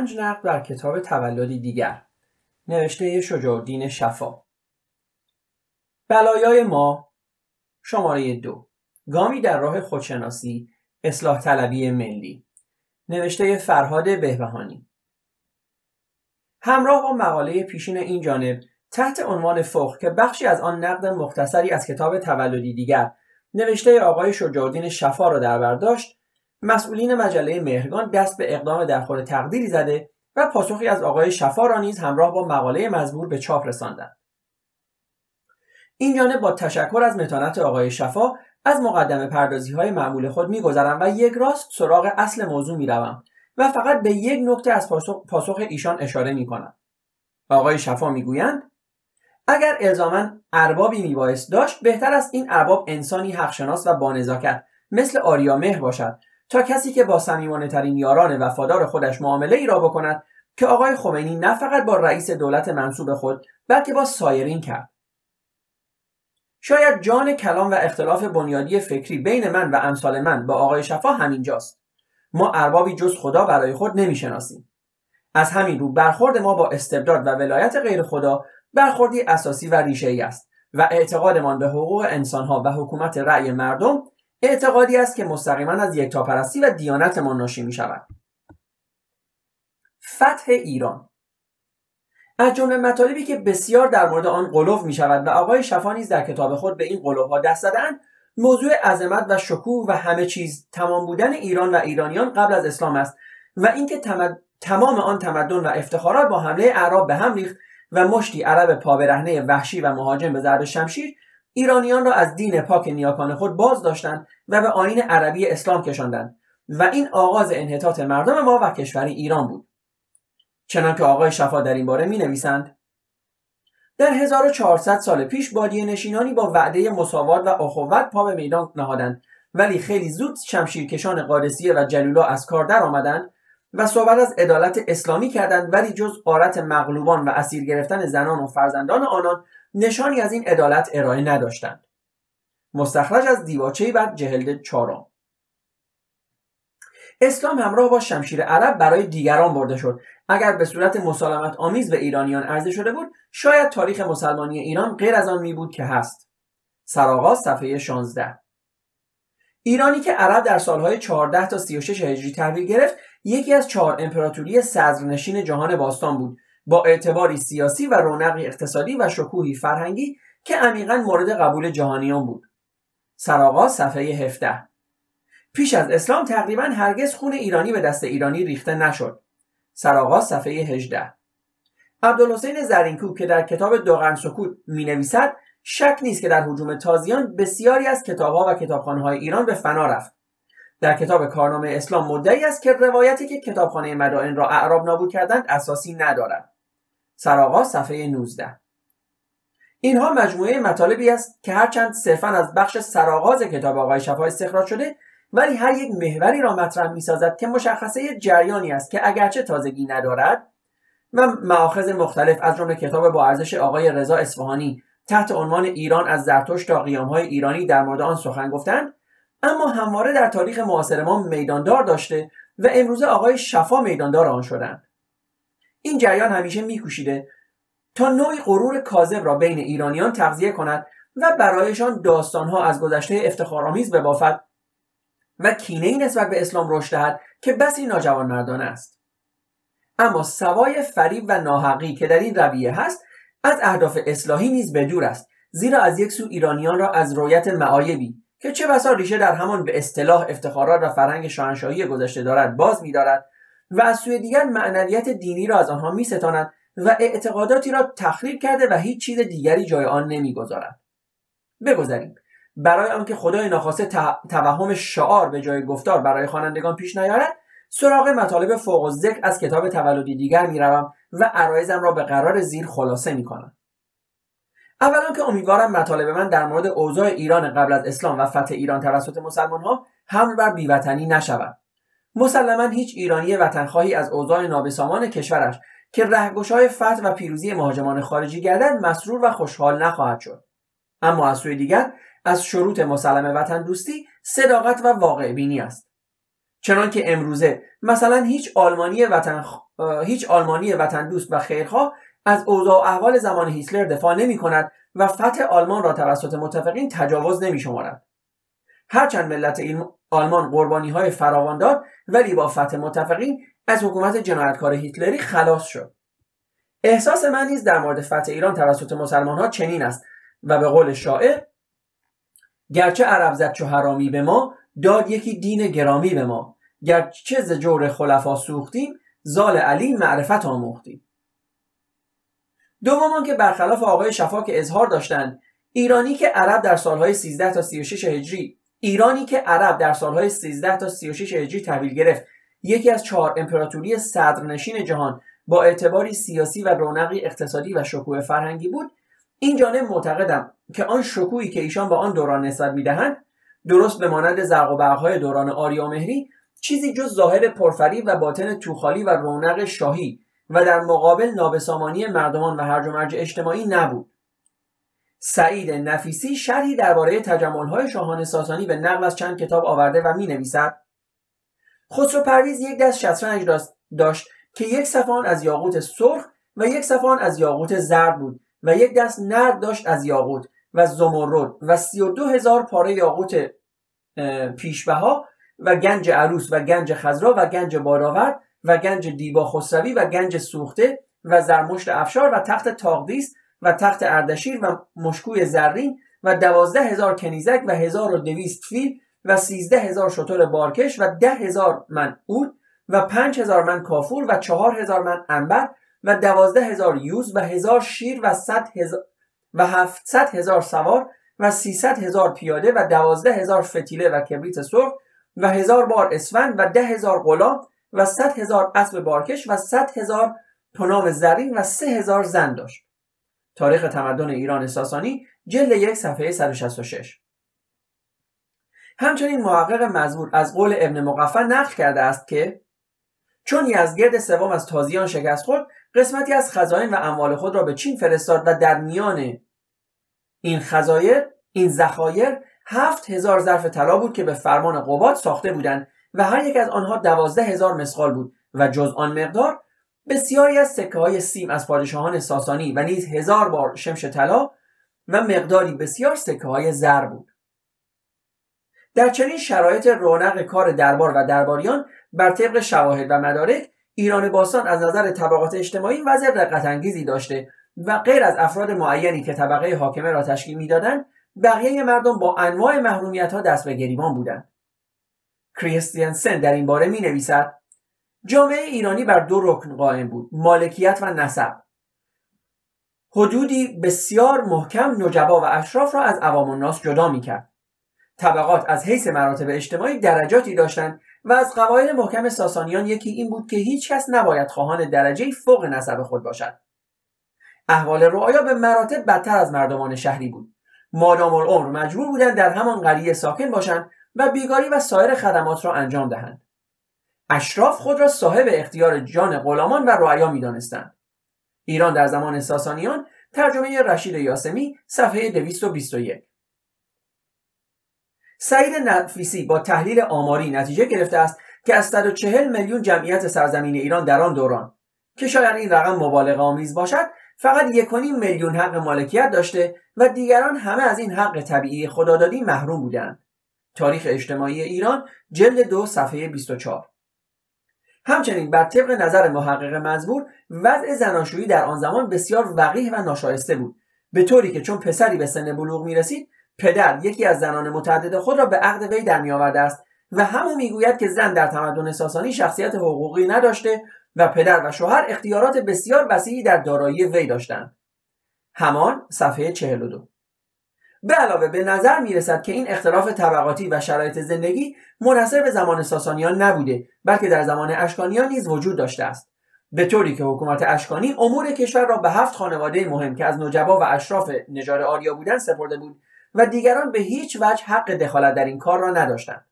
پنج نقد بر کتاب تولدی دیگر. نوشته شجاعالدین شفا. بلایای ما. شماره دو. گامی در راه خودشناسی. اصلاح طلبی ملی. نوشته فرهاد بهبهانی. همراه با مقاله پیشین این جانب تحت عنوان فخر که بخشی از آن نقد مختصری از کتاب تولدی دیگر نوشته آقای شجاعالدین شفا را در برداشت مسئولین مجله مهرگان دست به اقدام در خور تقدیری زده و پاسخی از آقای شفا را نیز همراه با مقاله مزبور به چاپ رساندند این جانب با تشکر از متانت آقای شفا از مقدمه پردازی های معمول خود میگذرم و یک راست سراغ اصل موضوع می‌روم و فقط به یک نکته از پاسخ, ایشان اشاره می کنم. آقای شفا می‌گویند اگر الزاما اربابی میبایست داشت بهتر است این ارباب انسانی حقشناس و بانزاکت مثل آریا مهر باشد تا کسی که با صمیمانه ترین یاران وفادار خودش معامله ای را بکند که آقای خمینی نه فقط با رئیس دولت منصوب خود بلکه با سایرین کرد. شاید جان کلام و اختلاف بنیادی فکری بین من و امثال من با آقای شفا همینجاست. ما اربابی جز خدا برای خود نمی‌شناسیم. از همین رو برخورد ما با استبداد و ولایت غیر خدا برخوردی اساسی و ریشه ای است و اعتقادمان به حقوق انسانها و حکومت رأی مردم اعتقادی است که مستقیما از یکتاپرستی و دیانتمان ناشی می شود فتح ایران. از جمله مطالبی که بسیار در مورد آن قلوف می شود و آقای شفا نیز در کتاب خود به این قلوف ها دست زدن موضوع عظمت و شکوه و همه چیز تمام بودن ایران و ایرانیان قبل از اسلام است و اینکه تمام آن تمدن و افتخارات با حمله اعراب به هم ریخت و مشتی عرب پابرهنه وحشی و مهاجم به ضرب شمشیر ایرانیان را از دین پاک نیاکان خود باز داشتند و به آین عربی اسلام کشاندند و این آغاز انحطاط مردم ما و کشور ایران بود. چنانکه آقای شفا در این باره می نویسند در 1400 سال پیش بادیه نشینانی با وعده مساوات و اخوت پا به میدان نهادند ولی خیلی زود شمشیرکشان قادسیه و جلولا از کار در آمدند و صحبت از عدالت اسلامی کردند ولی جز قارت مغلوبان و اسیر گرفتن زنان و فرزندان آنان نشانی از این عدالت ارائه نداشتند. مستخرج از دیواچه بر جهلد چهارم. اسلام همراه با شمشیر عرب برای دیگران برده شد. اگر به صورت مسالمت آمیز به ایرانیان عرضه شده بود شاید تاریخ مسلمانی ایران غیر از آن می بود که هست. سرآغاز صفحه 16 ایرانی که عرب در سالهای 14 تا 36 هجری تحویل گرفت یکی از چهار امپراتوری صدرنشین جهان باستان بود. با اعتباری سیاسی و رونقی اقتصادی و شکوهی فرهنگی که عمیقا مورد قبول جهانیان بود. سرآغاز صفحه 17 پیش از اسلام تقریبا هرگز خون ایرانی به دست ایرانی ریخته نشد. سرآغاز صفحه 18 عبدالحسین زرینکوب که در کتاب دوغن سکوت می نویسد شک نیست که در حجوم تازیان بسیاری از کتابها و کتابخانه های ایران به فنا رفت. در کتاب کارنامه اسلام مدعی است که روایتی که کتابخانه مدائن را اعراب نابود کردند اساسی ندارد. سرآغاز صفحه 19 اینها مجموعه مطالبی است که هرچند صرفا از بخش سرآغاز کتاب آقای شفا استخراج شده ولی هر یک محوری را مطرح می‌سازد که مشخصه جریانی است که اگرچه تازگی ندارد و معاخذ مختلف از جمله کتاب با ارزش آقای رضا اصفهانی تحت عنوان ایران از زرتشت تا قیامهای ایرانی در مورد آن سخن گفتند اما همواره در تاریخ معاصر ما میداندار داشته و امروزه آقای شفا میداندار آن شدند. این جریان همیشه میکوشیده تا نوعی غرور کاذب را بین ایرانیان تغذیه کند و برایشان داستانها از گذشته افتخارآمیز ببافد و کینه ای نسبت به اسلام رشد دهد که بسی ناجوان مردانه است. اما سوای فریب و ناحقی که در این رویه هست از اهداف اصلاحی نیز بدور است زیرا از یک سو ایرانیان را از رویت معایبی که چه بسا ریشه در همان به اصطلاح افتخارات و فرهنگ شاهنشاهی گذشته دارد باز میدارد و از سوی دیگر معنویت دینی را از آنها میستاند و اعتقاداتی را تخریب کرده و هیچ چیز دیگری جای آن نمی‌گذارد. بگذریم برای آنکه خدای ناخواسته توهم شعار به جای گفتار برای خوانندگان پیش نیارد سراغ مطالب فوق ذکر از کتاب تولدی دیگر می‌روم و عرایزم را به قرار زیر خلاصه می‌کنم. اولا که امیدوارم مطالب من در مورد اوضاع ایران قبل از اسلام و فتح ایران توسط مسلمان ها حمل بر بیوطنی نشود. مسلما هیچ ایرانی وطنخواهی از اوضاع نابسامان کشورش که رهگشای فتح و پیروزی مهاجمان خارجی گردد مسرور و خوشحال نخواهد شد اما از سوی دیگر از شروط مسلم وطن دوستی صداقت و واقع بینی است چنانکه امروزه مثلا هیچ آلمانی وطن هیچ آلمانی وطن دوست و خیرخواه از اوضاع و احوال زمان هیتلر دفاع نمی کند و فتح آلمان را توسط متفقین تجاوز نمی شمارد. هرچند ملت آلمان قربانی های فراوان داد ولی با فتح متفقین از حکومت جنایتکار هیتلری خلاص شد. احساس من نیز در مورد فتح ایران توسط مسلمان ها چنین است و به قول شاعر گرچه عرب زد چو حرامی به ما داد یکی دین گرامی به ما گرچه ز جور خلفا سوختیم زال علی معرفت آموختیم دومان که برخلاف آقای شفا که اظهار داشتند ایرانی که عرب در سالهای 13 تا 36 هجری ایرانی که عرب در سالهای 13 تا 36 هجری تحویل گرفت یکی از چهار امپراتوری صدرنشین جهان با اعتباری سیاسی و رونقی اقتصادی و شکوه فرهنگی بود. این جانب معتقدم که آن شکوهی که ایشان با آن دوران نسبت می‌دهند درست به مانند زرق و برقهای دوران آریامهری چیزی جز ظاهر پرفریب و باطن توخالی و رونق شاهی و در مقابل نابسامانی مردمان و هرج و مرج اجتماعی نبود. سعید نفیسی شرحی درباره تجملهای شاهان ساسانی به نقل از چند کتاب آورده و می نویسد خسرو پرویز یک دست شطرنج داشت که یک صفان از یاقوت سرخ و یک صفان از یاقوت زرد بود و یک دست نرد داشت از یاقوت و زمرد و سی و دو هزار پاره یاقوت پیشبها و گنج عروس و گنج خزرا و گنج بارآورد و گنج دیبا خسروی و گنج سوخته و زرمشت افشار و تخت تاقدیس و تخت اردشیر و مشکوی زرین و دوازده هزار کنیزک و هزار و دویست فیل و سیزده هزار شطور بارکش و ده هزار من اود و پنج هزار من کافور و چهار هزار من انبر و دوازده هزار یوز و هزار شیر و صد هزار و هفتصد هزار سوار و سیصد هزار پیاده و دوازده هزار فتیله و کبریت سرخ و هزار بار اسفند و ده هزار غلام و صد هزار اسب بارکش و صد هزار پنام زرین و سه هزار زن داشت. تاریخ تمدن ایران ساسانی جلد یک صفحه 166 همچنین محقق مزبور از قول ابن مقفع نقل کرده است که چون یزگرد سوم از تازیان شکست خورد قسمتی از خزاین و اموال خود را به چین فرستاد و در میان این خزایر این ذخایر هفت هزار ظرف طلا بود که به فرمان قباد ساخته بودند و هر یک از آنها دوازده هزار مسقال بود و جز آن مقدار بسیاری از سکه های سیم از پادشاهان ساسانی و نیز هزار بار شمش طلا و مقداری بسیار سکه های زر بود. در چنین شرایط رونق کار دربار و درباریان بر طبق شواهد و مدارک ایران باستان از نظر طبقات اجتماعی وضع رقت انگیزی داشته و غیر از افراد معینی که طبقه حاکمه را تشکیل می‌دادند بقیه مردم با انواع محرومیت ها دست به گریبان بودند. کریستیانسن در این باره می نویسد جامعه ایرانی بر دو رکن قائم بود مالکیت و نسب. حدودی بسیار محکم نجبا و اشراف را از عوام الناس جدا می کرد طبقات از حیث مراتب اجتماعی درجاتی داشتند و از قواعد محکم ساسانیان یکی این بود که هیچ کس نباید خواهان درجه فوق نسب خود باشد. احوال رعایا به مراتب بدتر از مردمان شهری بود. مادام العمر مجبور بودند در همان قریه ساکن باشند و بیگاری و سایر خدمات را انجام دهند. اشراف خود را صاحب اختیار جان غلامان و رعایا می‌دانستند. ایران در زمان ساسانیان ترجمه رشید یاسمی صفحه 221 سعید نفیسی با تحلیل آماری نتیجه گرفته است که از 140 میلیون جمعیت سرزمین ایران در آن دوران که شاید این رقم مبالغه آمیز باشد فقط یک میلیون حق مالکیت داشته و دیگران همه از این حق طبیعی خدادادی محروم بودند. تاریخ اجتماعی ایران جلد دو صفحه 24 همچنین بر طبق نظر محقق مزبور وضع زناشویی در آن زمان بسیار وقیح و ناشایسته بود. به طوری که چون پسری به سن بلوغ می رسید پدر یکی از زنان متعدد خود را به عقد وی در میآورده است و همو می‌گوید که زن در تمدن ساسانی شخصیت حقوقی نداشته و پدر و شوهر اختیارات بسیار وسیعی در دارایی وی داشتند. همان صفحه 42 به علاوه به نظر می رسد که این اختلاف طبقاتی و شرایط زندگی منحصر به زمان ساسانیان نبوده بلکه در زمان اشکانیان نیز وجود داشته است. به طوری که حکومت اشکانی امور کشور را به هفت خانواده مهم که از نجبا و اشراف نژاد آریا بودند سپرده بود و دیگران به هیچ وجه حق دخالت در این کار را نداشتند.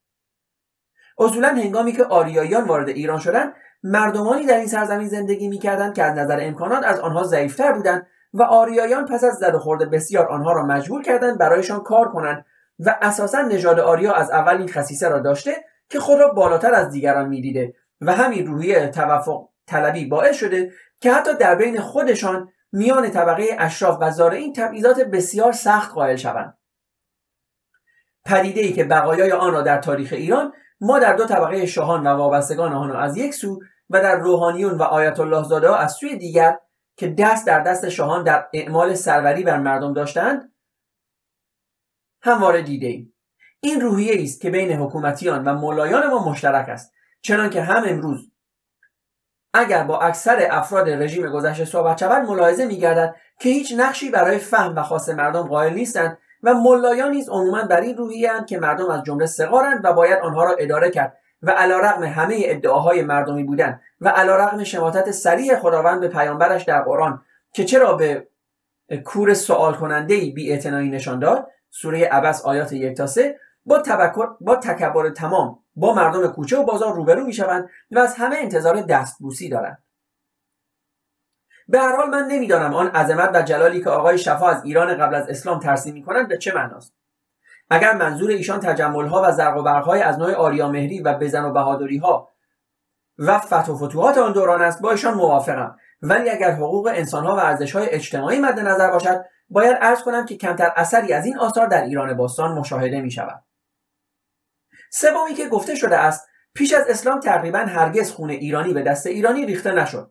اصولا هنگامی که آریاییان وارد ایران شدند مردمانی در این سرزمین زندگی می‌کردند که از نظر امکانات از آنها ضعیفتر بودند و آریایان پس از زد و بسیار آنها را مجبور کردند برایشان کار کنند و اساسا نژاد آریا از اول این خصیصه را داشته که خود را بالاتر از دیگران می‌دیده و همین روحیه توفق طلبی باعث شده که حتی در بین خودشان میان طبقه اشراف و زارعین تبعیضات بسیار سخت قائل شوند. پدیده ای که بقایای آن را در تاریخ ایران ما در دو طبقه شاهان و وابستگان آن از یک سو و در روحانیون و آیت الله زاده از سوی دیگر که دست در دست شاهان در اعمال سروری بر مردم داشتند همواره دیده ایم. این روحیه است که بین حکومتیان و ملایان ما مشترک است چنانکه هم امروز اگر با اکثر افراد رژیم گذشته صحبت شود ملاحظه میگردد که هیچ نقشی برای فهم و خواست مردم قائل نیستند و ملایان نیز عموما بر این روحیه که مردم از جمله سقارند و باید آنها را اداره کرد و علیرغم همه ادعاهای مردمی بودن و علیرغم شماتت سریع خداوند به پیامبرش در قرآن که چرا به کور سوال کننده بی نشان داد سوره عبس آیات یک تا سه با, با تکبر تمام با مردم کوچه و بازار روبرو می‌شوند و از همه انتظار دستبوسی دارند. به هر حال من نمی‌دانم آن عظمت و جلالی که آقای شفا از ایران قبل از اسلام ترسیم می‌کنند به چه معناست. اگر منظور ایشان ها و زرق و برقهای از نوع آریامهری و بزن و بهادری ها و فتح و فتوحات آن دوران است با ایشان موافقم. ولی اگر حقوق انسانها و ارزشهای اجتماعی مد نظر باشد باید عرض کنم که کمتر اثری از این آثار در ایران باستان مشاهده می شود. سومی که گفته شده است پیش از اسلام تقریبا هرگز خون ایرانی به دست ایرانی ریخته نشد.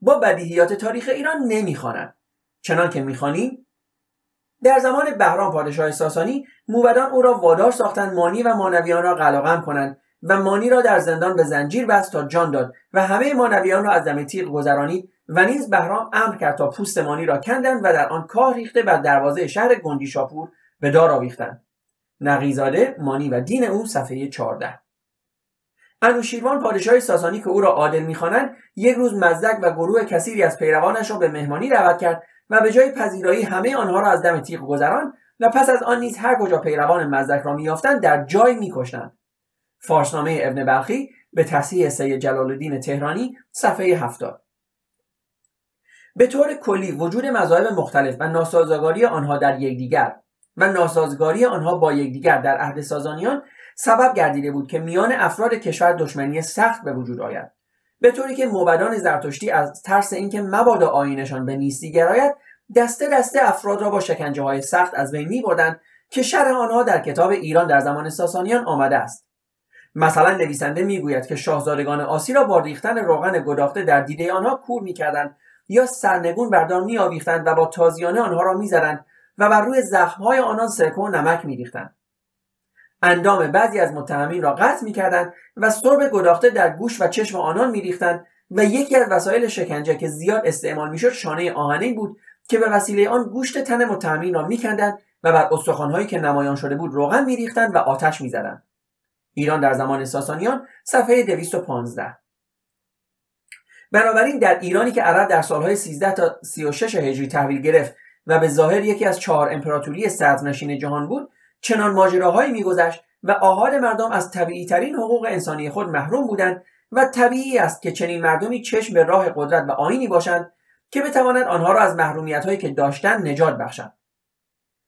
با بدیهیات تاریخ ایران نمی‌خوانند چنان که می‌خوانیم در زمان بهرام پادشاه ساسانی موبدان او را وادار ساختند مانی و مانویان را قلاقم کنند و مانی را در زندان به زنجیر بست تا جان داد و همه مانویان را از دم تیغ گذرانید و نیز بهرام امر کرد تا پوست مانی را کندند و در آن کاه ریخته بر دروازه شهر گندی شاپور به دار آویختند. نقیزاده مانی و دین او صفحه 14 انوشیروان پادشاه ساسانی که او را عادل می‌خوانند یک روز مزدک و گروه کثیری از پیروانش را به مهمانی دعوت کرد و به جای پذیرایی همه آنها را از دم تیغ گذران و پس از آن نیز هر کجا پیروان مزدک را میافتند در جای میکشتند. فارسنامه ابن بلخی به تصحیح سید جلال الدین تهرانی صفحه هفتاد. به طور کلی وجود مذاهب مختلف و ناسازگاری آنها در یکدیگر و ناسازگاری آنها با یکدیگر در عهد سازانیان سبب گردیده بود که میان افراد کشور دشمنی سخت به وجود آید. به طوری که موبدان زرتشتی از ترس اینکه مبادا آینشان به نیستی گراید دسته دسته افراد را با شکنجه های سخت از بین میبردند که شرح آنها در کتاب ایران در زمان ساسانیان آمده است. مثلا نویسنده می‌گوید که شاهزادگان آسی را با ریختن روغن گداخته در دیده آنها کور می‌کردند یا سرنگون بردار میآویختند و با تازیانه آنها را می‌زدند و بر روی زخمهای آنان سرکه و نمک میریختند. اندام بعضی از متهمین را قطع می‌کردند و سرب گداخته در گوش و چشم آنان میریختند و یکی از وسایل شکنجه که زیاد استعمال می‌شد شانه آهنی بود که به وسیله آن گوشت تن متهمین را میکندند و بر استخوانهایی که نمایان شده بود روغن میریختند و آتش می‌زدند. ایران در زمان ساسانیان صفحه 215 بنابراین در ایرانی که عرب در سالهای 13 تا 36 هجری تحویل گرفت و به ظاهر یکی از چهار امپراتوری صدرنشین جهان بود چنان ماجراهایی میگذشت و آحاد مردم از طبیعی ترین حقوق انسانی خود محروم بودند و طبیعی است که چنین مردمی چشم به راه قدرت و آینی باشند که بتوانند آنها را از محرومیت هایی که داشتند نجات بخشند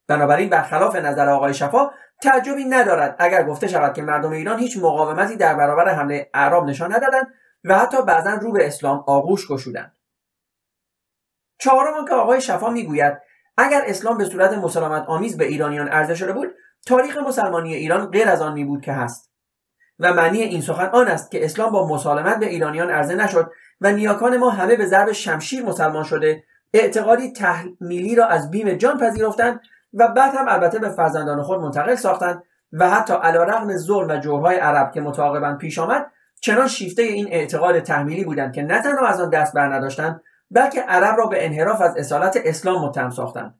بنابراین برخلاف نظر آقای شفا تعجبی ندارد اگر گفته شود که مردم ایران هیچ مقاومتی در برابر حمله اعراب نشان ندادند و حتی بعضا رو به اسلام آغوش گشودند. چهارم که آقای شفا می‌گوید اگر اسلام به صورت مسالمت آمیز به ایرانیان عرضه شده بود تاریخ مسلمانی ایران غیر از آن می بود که هست. و معنی این سخن آن است که اسلام با مسالمت به ایرانیان عرضه نشد و نیاکان ما همه به ضرب شمشیر مسلمان شده اعتقادی تحمیلی را از بیم جان پذیرفتند و بعد هم البته به فرزندان خود منتقل ساختند و حتی علیرغم ظلم و جورهای عرب که متعاقبا پیش آمد چنان شیفته این اعتقاد تحمیلی بودند که نه تنها از آن دست بر نداشتند بلکه عرب را به انحراف از اصالت اسلام متهم ساختند.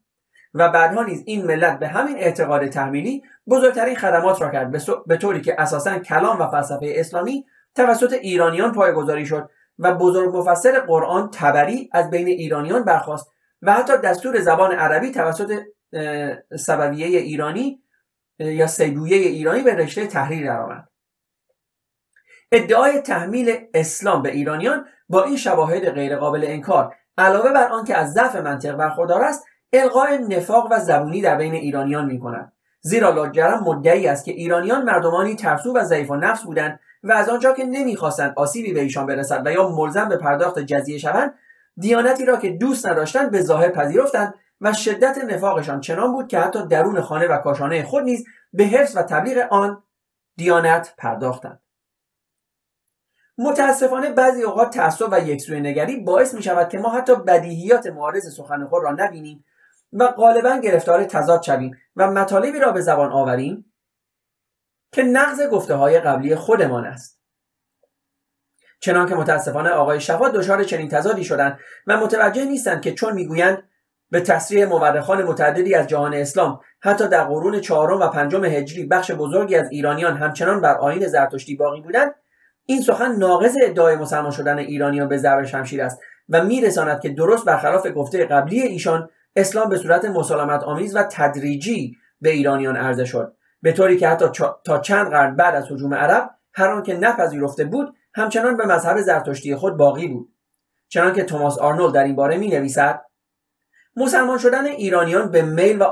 و بعدها نیز این ملت به همین اعتقاد تحمیلی بزرگترین خدمات را کرد به طوری که اساسا کلام و فلسفه اسلامی توسط ایرانیان پایگذاری شد و بزرگ مفسر قرآن تبری از بین ایرانیان برخواست و حتی دستور زبان عربی توسط سبویه ایرانی یا سیبویه ایرانی به رشته تحریر درآمد. ادعای تحمیل اسلام به ایرانیان با این شواهد غیرقابل انکار علاوه بر آنکه از ضعف منطق برخوردار است القای نفاق و زبونی در بین ایرانیان می کند زیرا لاجرم مدعی است که ایرانیان مردمانی ترسو و ضعیف و نفس بودند و از آنجا که نمی‌خواستند آسیبی به ایشان برسد و یا ملزم به پرداخت جزیه شوند دیانتی را که دوست نداشتند به ظاهر پذیرفتند و شدت نفاقشان چنان بود که حتی درون خانه و کاشانه خود نیز به حفظ و تبلیغ آن دیانت پرداختند. متاسفانه بعضی اوقات تعصب و یکسوی نگری باعث می شود که ما حتی بدیهیات معارض سخن خود را نبینیم و غالبا گرفتار تضاد شویم و مطالبی را به زبان آوریم که نقض گفته های قبلی خودمان است. چنانکه متاسفانه آقای شفا دچار چنین تضادی شدند و متوجه نیستند که چون می‌گویند به تصریح مورخان متعددی از جهان اسلام حتی در قرون چهارم و پنجم هجری بخش بزرگی از ایرانیان همچنان بر آین زرتشتی باقی بودند این سخن ناقض ادعای مسلمان شدن ایرانیان به ضرب شمشیر است و میرساند که درست برخلاف گفته قبلی ایشان اسلام به صورت مسالمت آمیز و تدریجی به ایرانیان عرضه شد. به طوری که حتی تا چند قرن بعد از حجوم عرب هر آنکه نپذیرفته بود همچنان به مذهب زرتشتی خود باقی بود. چنانکه توماس آرنولد در این باره می نویسد مسلمان شدن ایرانیان به میل و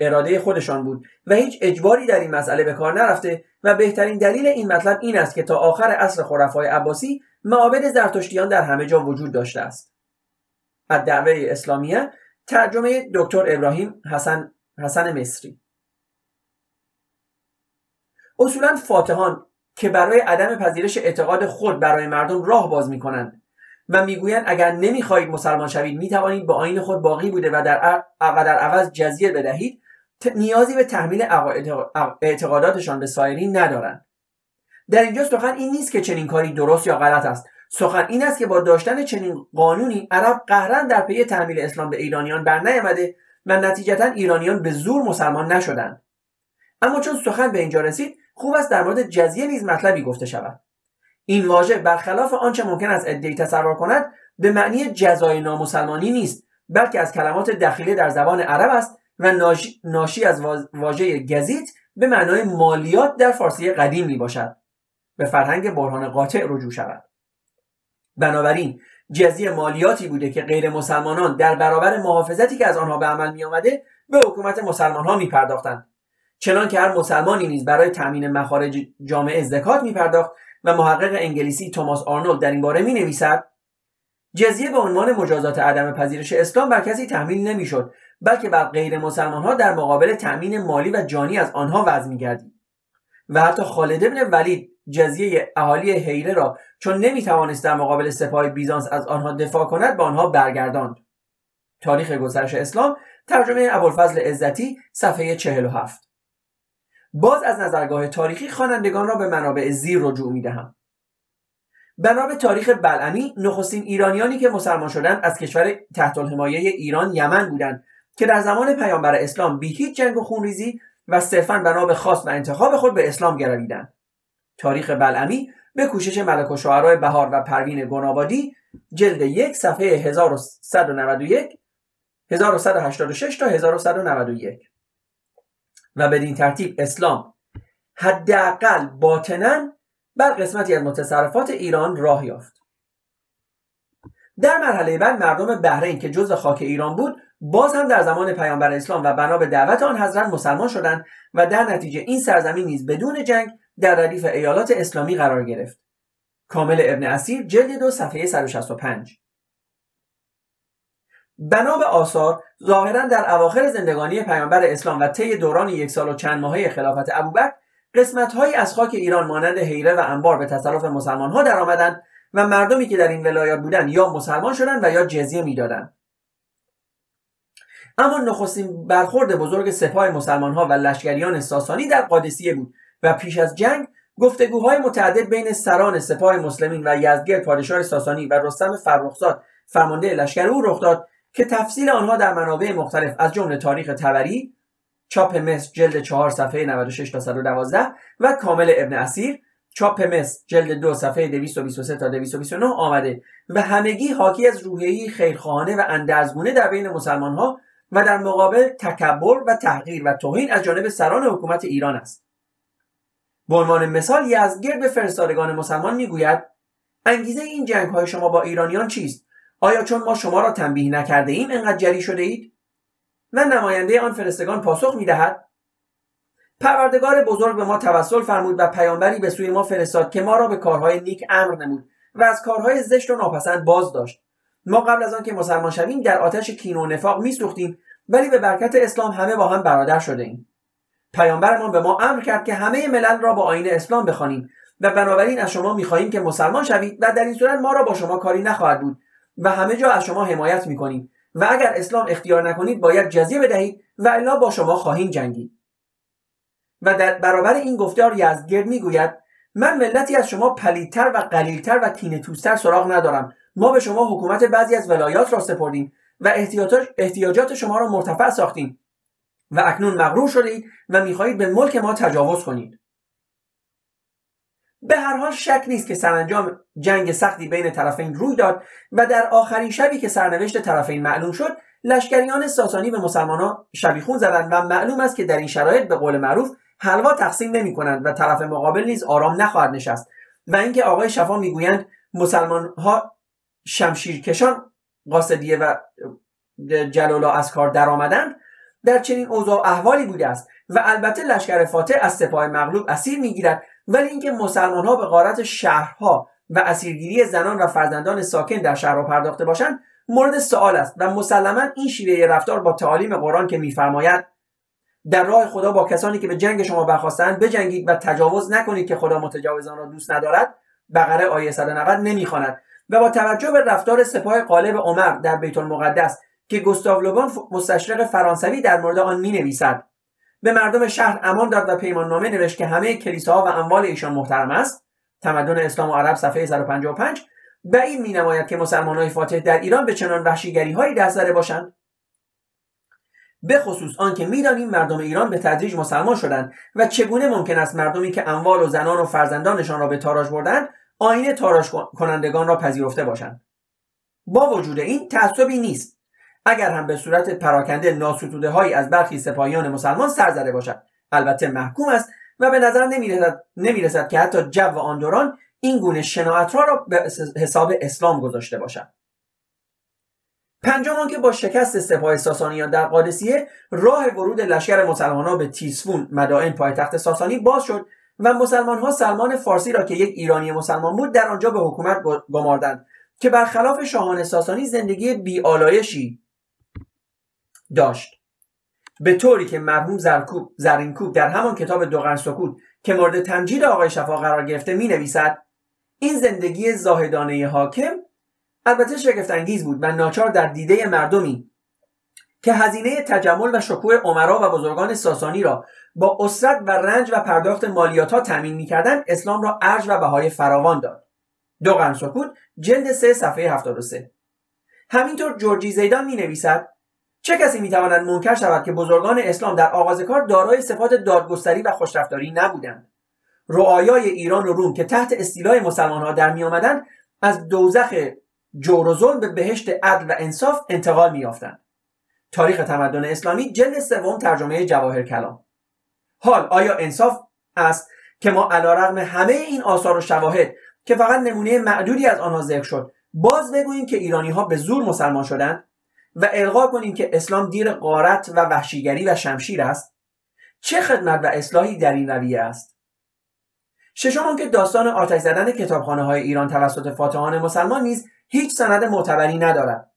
اراده خودشان بود و هیچ اجباری در این مسئله به کار نرفته و بهترین دلیل این مطلب این است که تا آخر عصر خلفای عباسی معابد زرتشتیان در همه جا وجود داشته است. از دعوه اسلامیه ترجمه دکتر ابراهیم حسن, حسن مصری. اصولا فاتحان که برای عدم پذیرش اعتقاد خود برای مردم راه باز می کنند و می‌گویند اگر نمی‌خواهید مسلمان شوید می‌توانید به آین خود باقی بوده و در, و در عوض جزیه بدهید نیازی به تحمیل اعتقاداتشان به سایرین ندارند. در اینجا سخن این نیست که چنین کاری درست یا غلط است. سخن این است که با داشتن چنین قانونی عرب قهرا در پی تحمیل اسلام به ایرانیان برنیامده و نتیجتا ایرانیان به زور مسلمان نشدند. اما چون سخن به اینجا رسید خوب است در مورد جزیه نیز مطلبی گفته شود. این واژه برخلاف آنچه ممکن است ادعی تصور کند به معنی جزای نامسلمانی نیست بلکه از کلمات دخیله در زبان عرب است و ناشی از واژه گزیت به معنای مالیات در فارسی قدیم می باشد به فرهنگ برهان قاطع رجوع شود. بنابراین جزیه مالیاتی بوده که غیر مسلمانان در برابر محافظتی که از آنها به عمل می آمده به حکومت مسلمان ها می پرداختند چنان که هر مسلمانی نیز برای تامین مخارج جامعه زکات می پرداخت و محقق انگلیسی توماس آرنولد در این باره می نویسد جزیه به عنوان مجازات عدم پذیرش اسلام بر کسی تحمیل نمی‌شد بلکه بر غیر مسلمان ها در مقابل تأمین مالی و جانی از آنها وضع میگردید. و حتی خالد ابن ولید جزیه اهالی حیره را چون نمی‌توانست در مقابل سپاه بیزانس از آنها دفاع کند به آنها برگرداند. تاریخ گسترش اسلام ترجمه ابوالفضل عزتی صفحه 47 باز از نظرگاه تاریخی خوانندگان را به منابع زیر رجوع می‌دهم. بنا به تاریخ بلعمی نخستین ایرانیانی که مسلمان شدند از کشور تحت الحمایه ایران یمن بودند که در زمان پیامبر اسلام بی هیچ جنگ و خونریزی و صرفا بنا به خواست و انتخاب خود به اسلام گرویدند. تاریخ بلعمی به کوشش ملک و شعرهای بهار و پروین گنابادی جلد یک صفحه 1191 1186 تا 1191 و بدین ترتیب اسلام حداقل باطنا بر قسمتی از متصرفات ایران راه یافت. در مرحله بعد مردم بحرین که جزء خاک ایران بود باز هم در زمان پیامبر اسلام و بنا به دعوت آن حضرت مسلمان شدند و در نتیجه این سرزمین نیز بدون جنگ در ردیف ایالات اسلامی قرار گرفت. کامل ابن اسیر جلد دو صفحه 165 بنا به آثار ظاهرا در اواخر زندگانی پیامبر اسلام و طی دوران یک سال و چند ماهه خلافت ابوبکر قسمتهایی از خاک ایران مانند حیره و انبار به تصرف مسلمان ها درآمدند و مردمی که در این ولایات بودند یا مسلمان شدند و یا جزیه می‌دادند. اما نخستین برخورد بزرگ سپاه مسلمان ها و لشکریان ساسانی در قادسیه بود و پیش از جنگ گفتگوهای متعدد بین سران سپاه مسلمین و یزدگرد پادشاه ساسانی و رستم فرخزاد فرمانده لشکر او رخ داد که تفصیل آنها در منابع مختلف از جمله تاریخ تبری چاپ مصر جلد 4 صفحه 96 تا 112 و کامل ابن اسیر چاپ مصر جلد 2 صفحه 223 تا 229 آمده و همگی حاکی از روحیه‌ای خیرخواهانه و اندرزگونه در بین مسلمان ها و در مقابل تکبر و تحقیر و توهین از جانب سران حکومت ایران است. به عنوان مثال یزدگرد به فرستادگان مسلمان می‌گوید انگیزه این جنگ های شما با ایرانیان چیست؟ آیا چون ما شما را تنبیه نکرده ایم انقدر جری شده اید و نماینده آن فرستگان پاسخ می‌دهد پروردگار بزرگ به ما توسل فرمود و پیامبری به سوی ما فرستاد که ما را به کارهای نیک امر نمود و از کارهای زشت و ناپسند باز داشت. ما قبل از آنکه مسلمان شویم در آتش کین و نفاق میسوختیم ولی به برکت اسلام همه با هم برادر شده ایم پیامبرمان به ما امر کرد که همه ملل را با آین اسلام بخوانیم و بنابراین از شما می‌خواهیم که مسلمان شوید و در این صورت ما را با شما کاری نخواهد بود و همه جا از شما حمایت می‌کنیم و اگر اسلام اختیار نکنید باید جزیه بدهید و الا با شما خواهیم جنگید. و در برابر این گفتار یزدگرد می‌گوید من ملتی از شما پلیدتر و قلیلتر و کینه سراغ ندارم. ما به شما حکومت بعضی از ولایات را سپردیم و احتیاجات شما را مرتفع ساختیم. و اکنون مغرور شدید و می‌خواهید به ملک ما تجاوز کنید. به هر حال شک نیست که سرانجام جنگ سختی بین طرفین روی داد و در آخرین شبی که سرنوشت طرفین معلوم شد لشکریان ساسانی به مسلمانان شبیخون زدند و معلوم است که در این شرایط به قول معروف حلوا تقسیم نمی کنند و طرف مقابل نیز آرام نخواهد نشست و اینکه آقای شفا می‌گویند مسلمان ها شمشیرکشان قاصدیه و جلالا از کار درآمدند در چنین اوضاع احوالی بوده است و البته لشکر فاتح از سپاه مغلوب اسیر می‌گیرد ولی اینکه مسلمان ها به غارت شهرها و اسیرگیری زنان و فرزندان ساکن در شهرها پرداخته باشند مورد سوال است و مسلما این شیوه رفتار با تعالیم قرآن که میفرماید در راه خدا با کسانی که به جنگ شما برخواستند بجنگید و تجاوز نکنید که خدا متجاوزان را دوست ندارد بقره آیه 190 نمی‌خواند. و با توجه به رفتار سپاه قالب عمر در بیت المقدس که گستاو لوبان مستشرق فرانسوی در مورد آن می نویسد به مردم شهر امان داد و پیمان نامه نوشت که همه کلیساها و اموال ایشان محترم است. تمدن اسلام و عرب صفحه 155 بعید می نماید که های فاتح در ایران به چنان وحشیگری هایی دست زده باشند. به خصوص آنکه می‌دانیم مردم ایران به تدریج مسلمان شدند و چگونه ممکن است مردمی که اموال و زنان و فرزندانشان را به تاراج بردند آینه تاراج کنندگان را پذیرفته باشند. با وجود این تعصبی نیست. اگر هم به صورت پراکنده ناسوتوده هایی از برخی سپاهیان مسلمان سر زده باشد. البته محکوم است و به نظر نمی‌رسد, نمی‌رسد که حتی جو آن دوران این گونه شناعت را به حساب اسلام گذاشته باشد. پنجم که با شکست سپاه ساسانیان در قادسیه راه ورود لشکر مسلمانان به تیسفون مدائن پایتخت ساسانی باز شد و مسلمان ها سلمان فارسی را که یک ایرانی مسلمان بود در آنجا به حکومت گماردند که برخلاف شاهان ساسانی زندگی بیالایشی داشت. به طوری که مرحوم زرکوب زرینکوب در همان کتاب دوغن سکوت که مورد تمجید آقای شفا قرار گرفته می نویسد این زندگی زاهدانه حاکم البته شگفت انگیز بود و ناچار در دیده مردمی که هزینه تجمل و شکوه عمرا و بزرگان ساسانی را با اسرت و رنج و پرداخت مالیات ها تامین می‌کردند اسلام را ارج و بهای فراوان داد. دو سکوت جلد سه صفحه 73 همینطور جورجی زیدان می نویسد چه کسی می‌تواند منکر شود که بزرگان اسلام در آغاز کار دارای صفات دادگستری و خوشرفتاری نبودند؟ رعایای ایران و روم که تحت استیلای مسلمان ها در می آمدند از دوزخ جور و ظلم به بهشت عدل و انصاف انتقال میافتند تاریخ تمدن اسلامی جلد سوم ترجمه جواهر کلام. حال آیا انصاف است که ما علیرغم همه این آثار و شواهد که فقط نمونه معدودی از آنها ذکر شد باز بگوییم که ایرانی ها به زور مسلمان شدند؟ و القا کنیم که اسلام دیر قارت و وحشیگری و شمشیر است. چه خدمت و اصلاحی در این رویه است؟ ششم که داستان آتش زدن کتابخانه های ایران توسط فاتحان مسلمان نیز هیچ سند معتبری ندارد.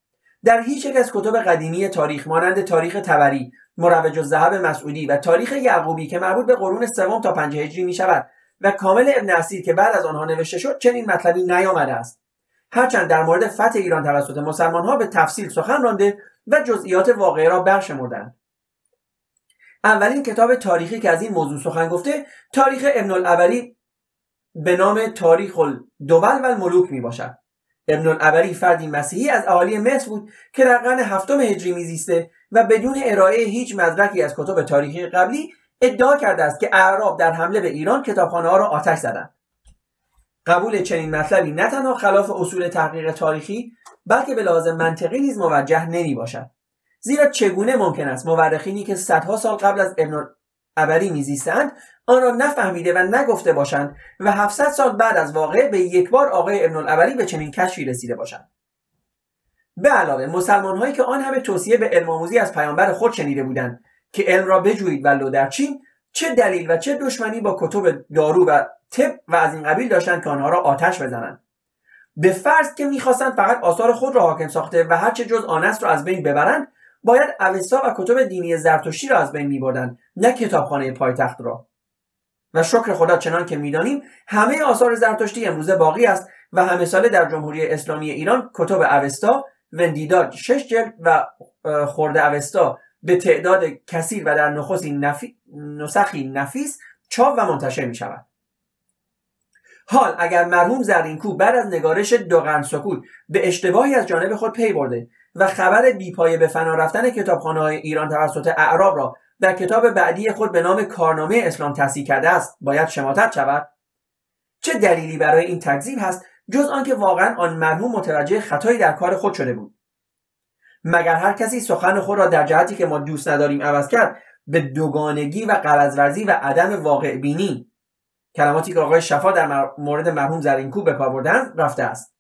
در هیچ یک از کتب قدیمی تاریخ مانند تاریخ تبری مروج الذهب مسعودی و تاریخ یعقوبی که مربوط به قرون سوم تا پنج هجری می شود و کامل ابن اسیر که بعد از آنها نوشته شد چنین مطلبی نیامده است. هرچند در مورد فتح ایران توسط مسلمان ها به تفصیل سخن رانده و جزئیات واقعه را برشمردند. اولین کتاب تاریخی که از این موضوع سخن گفته تاریخ ابن العبری به نام تاریخ الدول و الملوک می باشد ابن العبری فردی مسیحی از اهالی مصر بود که در قرن هفتم هجری میزیسته و بدون ارائه هیچ مدرکی از کتب تاریخی قبلی ادعا کرده است که اعراب در حمله به ایران کتابخانه ها را آتش زدند. قبول چنین مطلبی نه تنها خلاف اصول تحقیق تاریخی بلکه به لحاظ منطقی نیز موجه نمی باشد. زیرا چگونه ممکن است مورخینی که صدها سال قبل از ابن عبری میزیستند آن را نفهمیده و نگفته باشند و 700 سال بعد از واقع به یک بار آقای ابن العبری به چنین کشفی رسیده باشند. به علاوه مسلمان هایی که آن همه توصیه به علم آموزی از پیامبر خود شنیده بودند که علم را بجویید و در چین چه دلیل و چه دشمنی با کتب دارو و طب و از این قبیل داشتن که آنها را آتش بزنند به فرض که می‌خواستند فقط آثار خود را حاکم ساخته و هرچه جز آن است را از بین ببرند باید اوستا و کتب دینی زرتشتی را از بین میبردند نه کتابخانه پایتخت را. و شکر خدا چنان که می‌دانیم همه آثار زرتشتی امروزه باقی است و همه ساله در جمهوری اسلامی ایران کتب اوستا وندیداد شش جلد و خورده اوستا به تعداد کثیر و در نخصی نفی... نسخی نفیس چاپ و منتشر می شود حال اگر مرحوم زرینکو بعد از نگارش دوغن سکوت به اشتباهی از جانب خود پی برده و خبر بیپایه به فنا رفتن کتابخانه های ایران توسط اعراب را در کتاب بعدی خود به نام کارنامه اسلام تصحیح کرده است باید شماتت شود؟ چه دلیلی برای این تکذیب هست جز آنکه واقعا آن مرحوم متوجه خطایی در کار خود شده بود؟ مگر هر کسی سخن خود را در جهتی که ما دوست نداریم عوض کرد به دوگانگی و قرضورزی و عدم واقع بینی کلماتی که آقای شفا در مورد مرحوم زرینکو به کار بردن رفته است.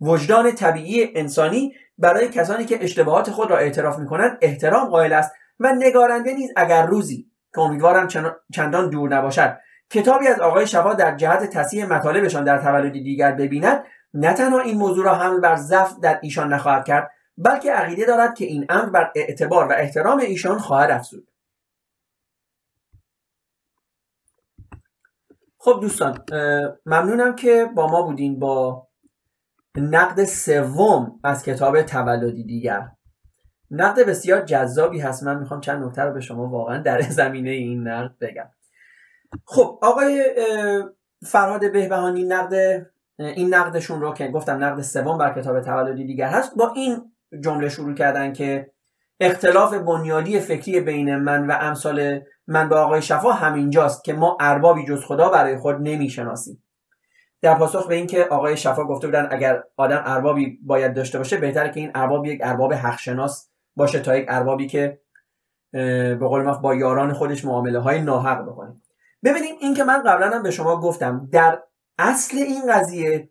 وجدان طبیعی انسانی برای کسانی که اشتباهات خود را اعتراف می‌کنند احترام قائل است و نگارنده نیز اگر روزی که امیدوارم چندان دور نباشد کتابی از آقای شفا در جهت تصحیح مطالبشان در تولدی دیگر ببیند نه تنها این موضوع را حمل بر ضعف در ایشان نخواهد کرد بلکه عقیده دارد که این امر بر اعتبار و احترام ایشان خواهد افزود. خب دوستان ممنونم که با ما بودین با نقد سوم از کتاب تولدی دیگر. نقد بسیار جذابی هست. من می‌خوام چند نکته رو به شما واقعا در زمینه این نقد بگم. خب آقای فرهاد بهبهانی نقد این نقدشون رو که گفتم نقد سوم بر کتاب تولدی دیگر هست با این جمله شروع کردن که اختلاف بنیادی فکری بین من و امثال من به آقای شفا همینجاست که ما اربابی جز خدا برای خود نمی‌شناسیم. در پاسخ به اینکه آقای شفا گفته بودن اگر آدم اربابی باید داشته باشه بهتره که این ارباب یک ارباب حقشناس باشه تا یک اربابی که به قول ما با یاران خودش معامله های ناحق بکنه. ببینیم این که من قبلا هم به شما گفتم در اصل این قضیه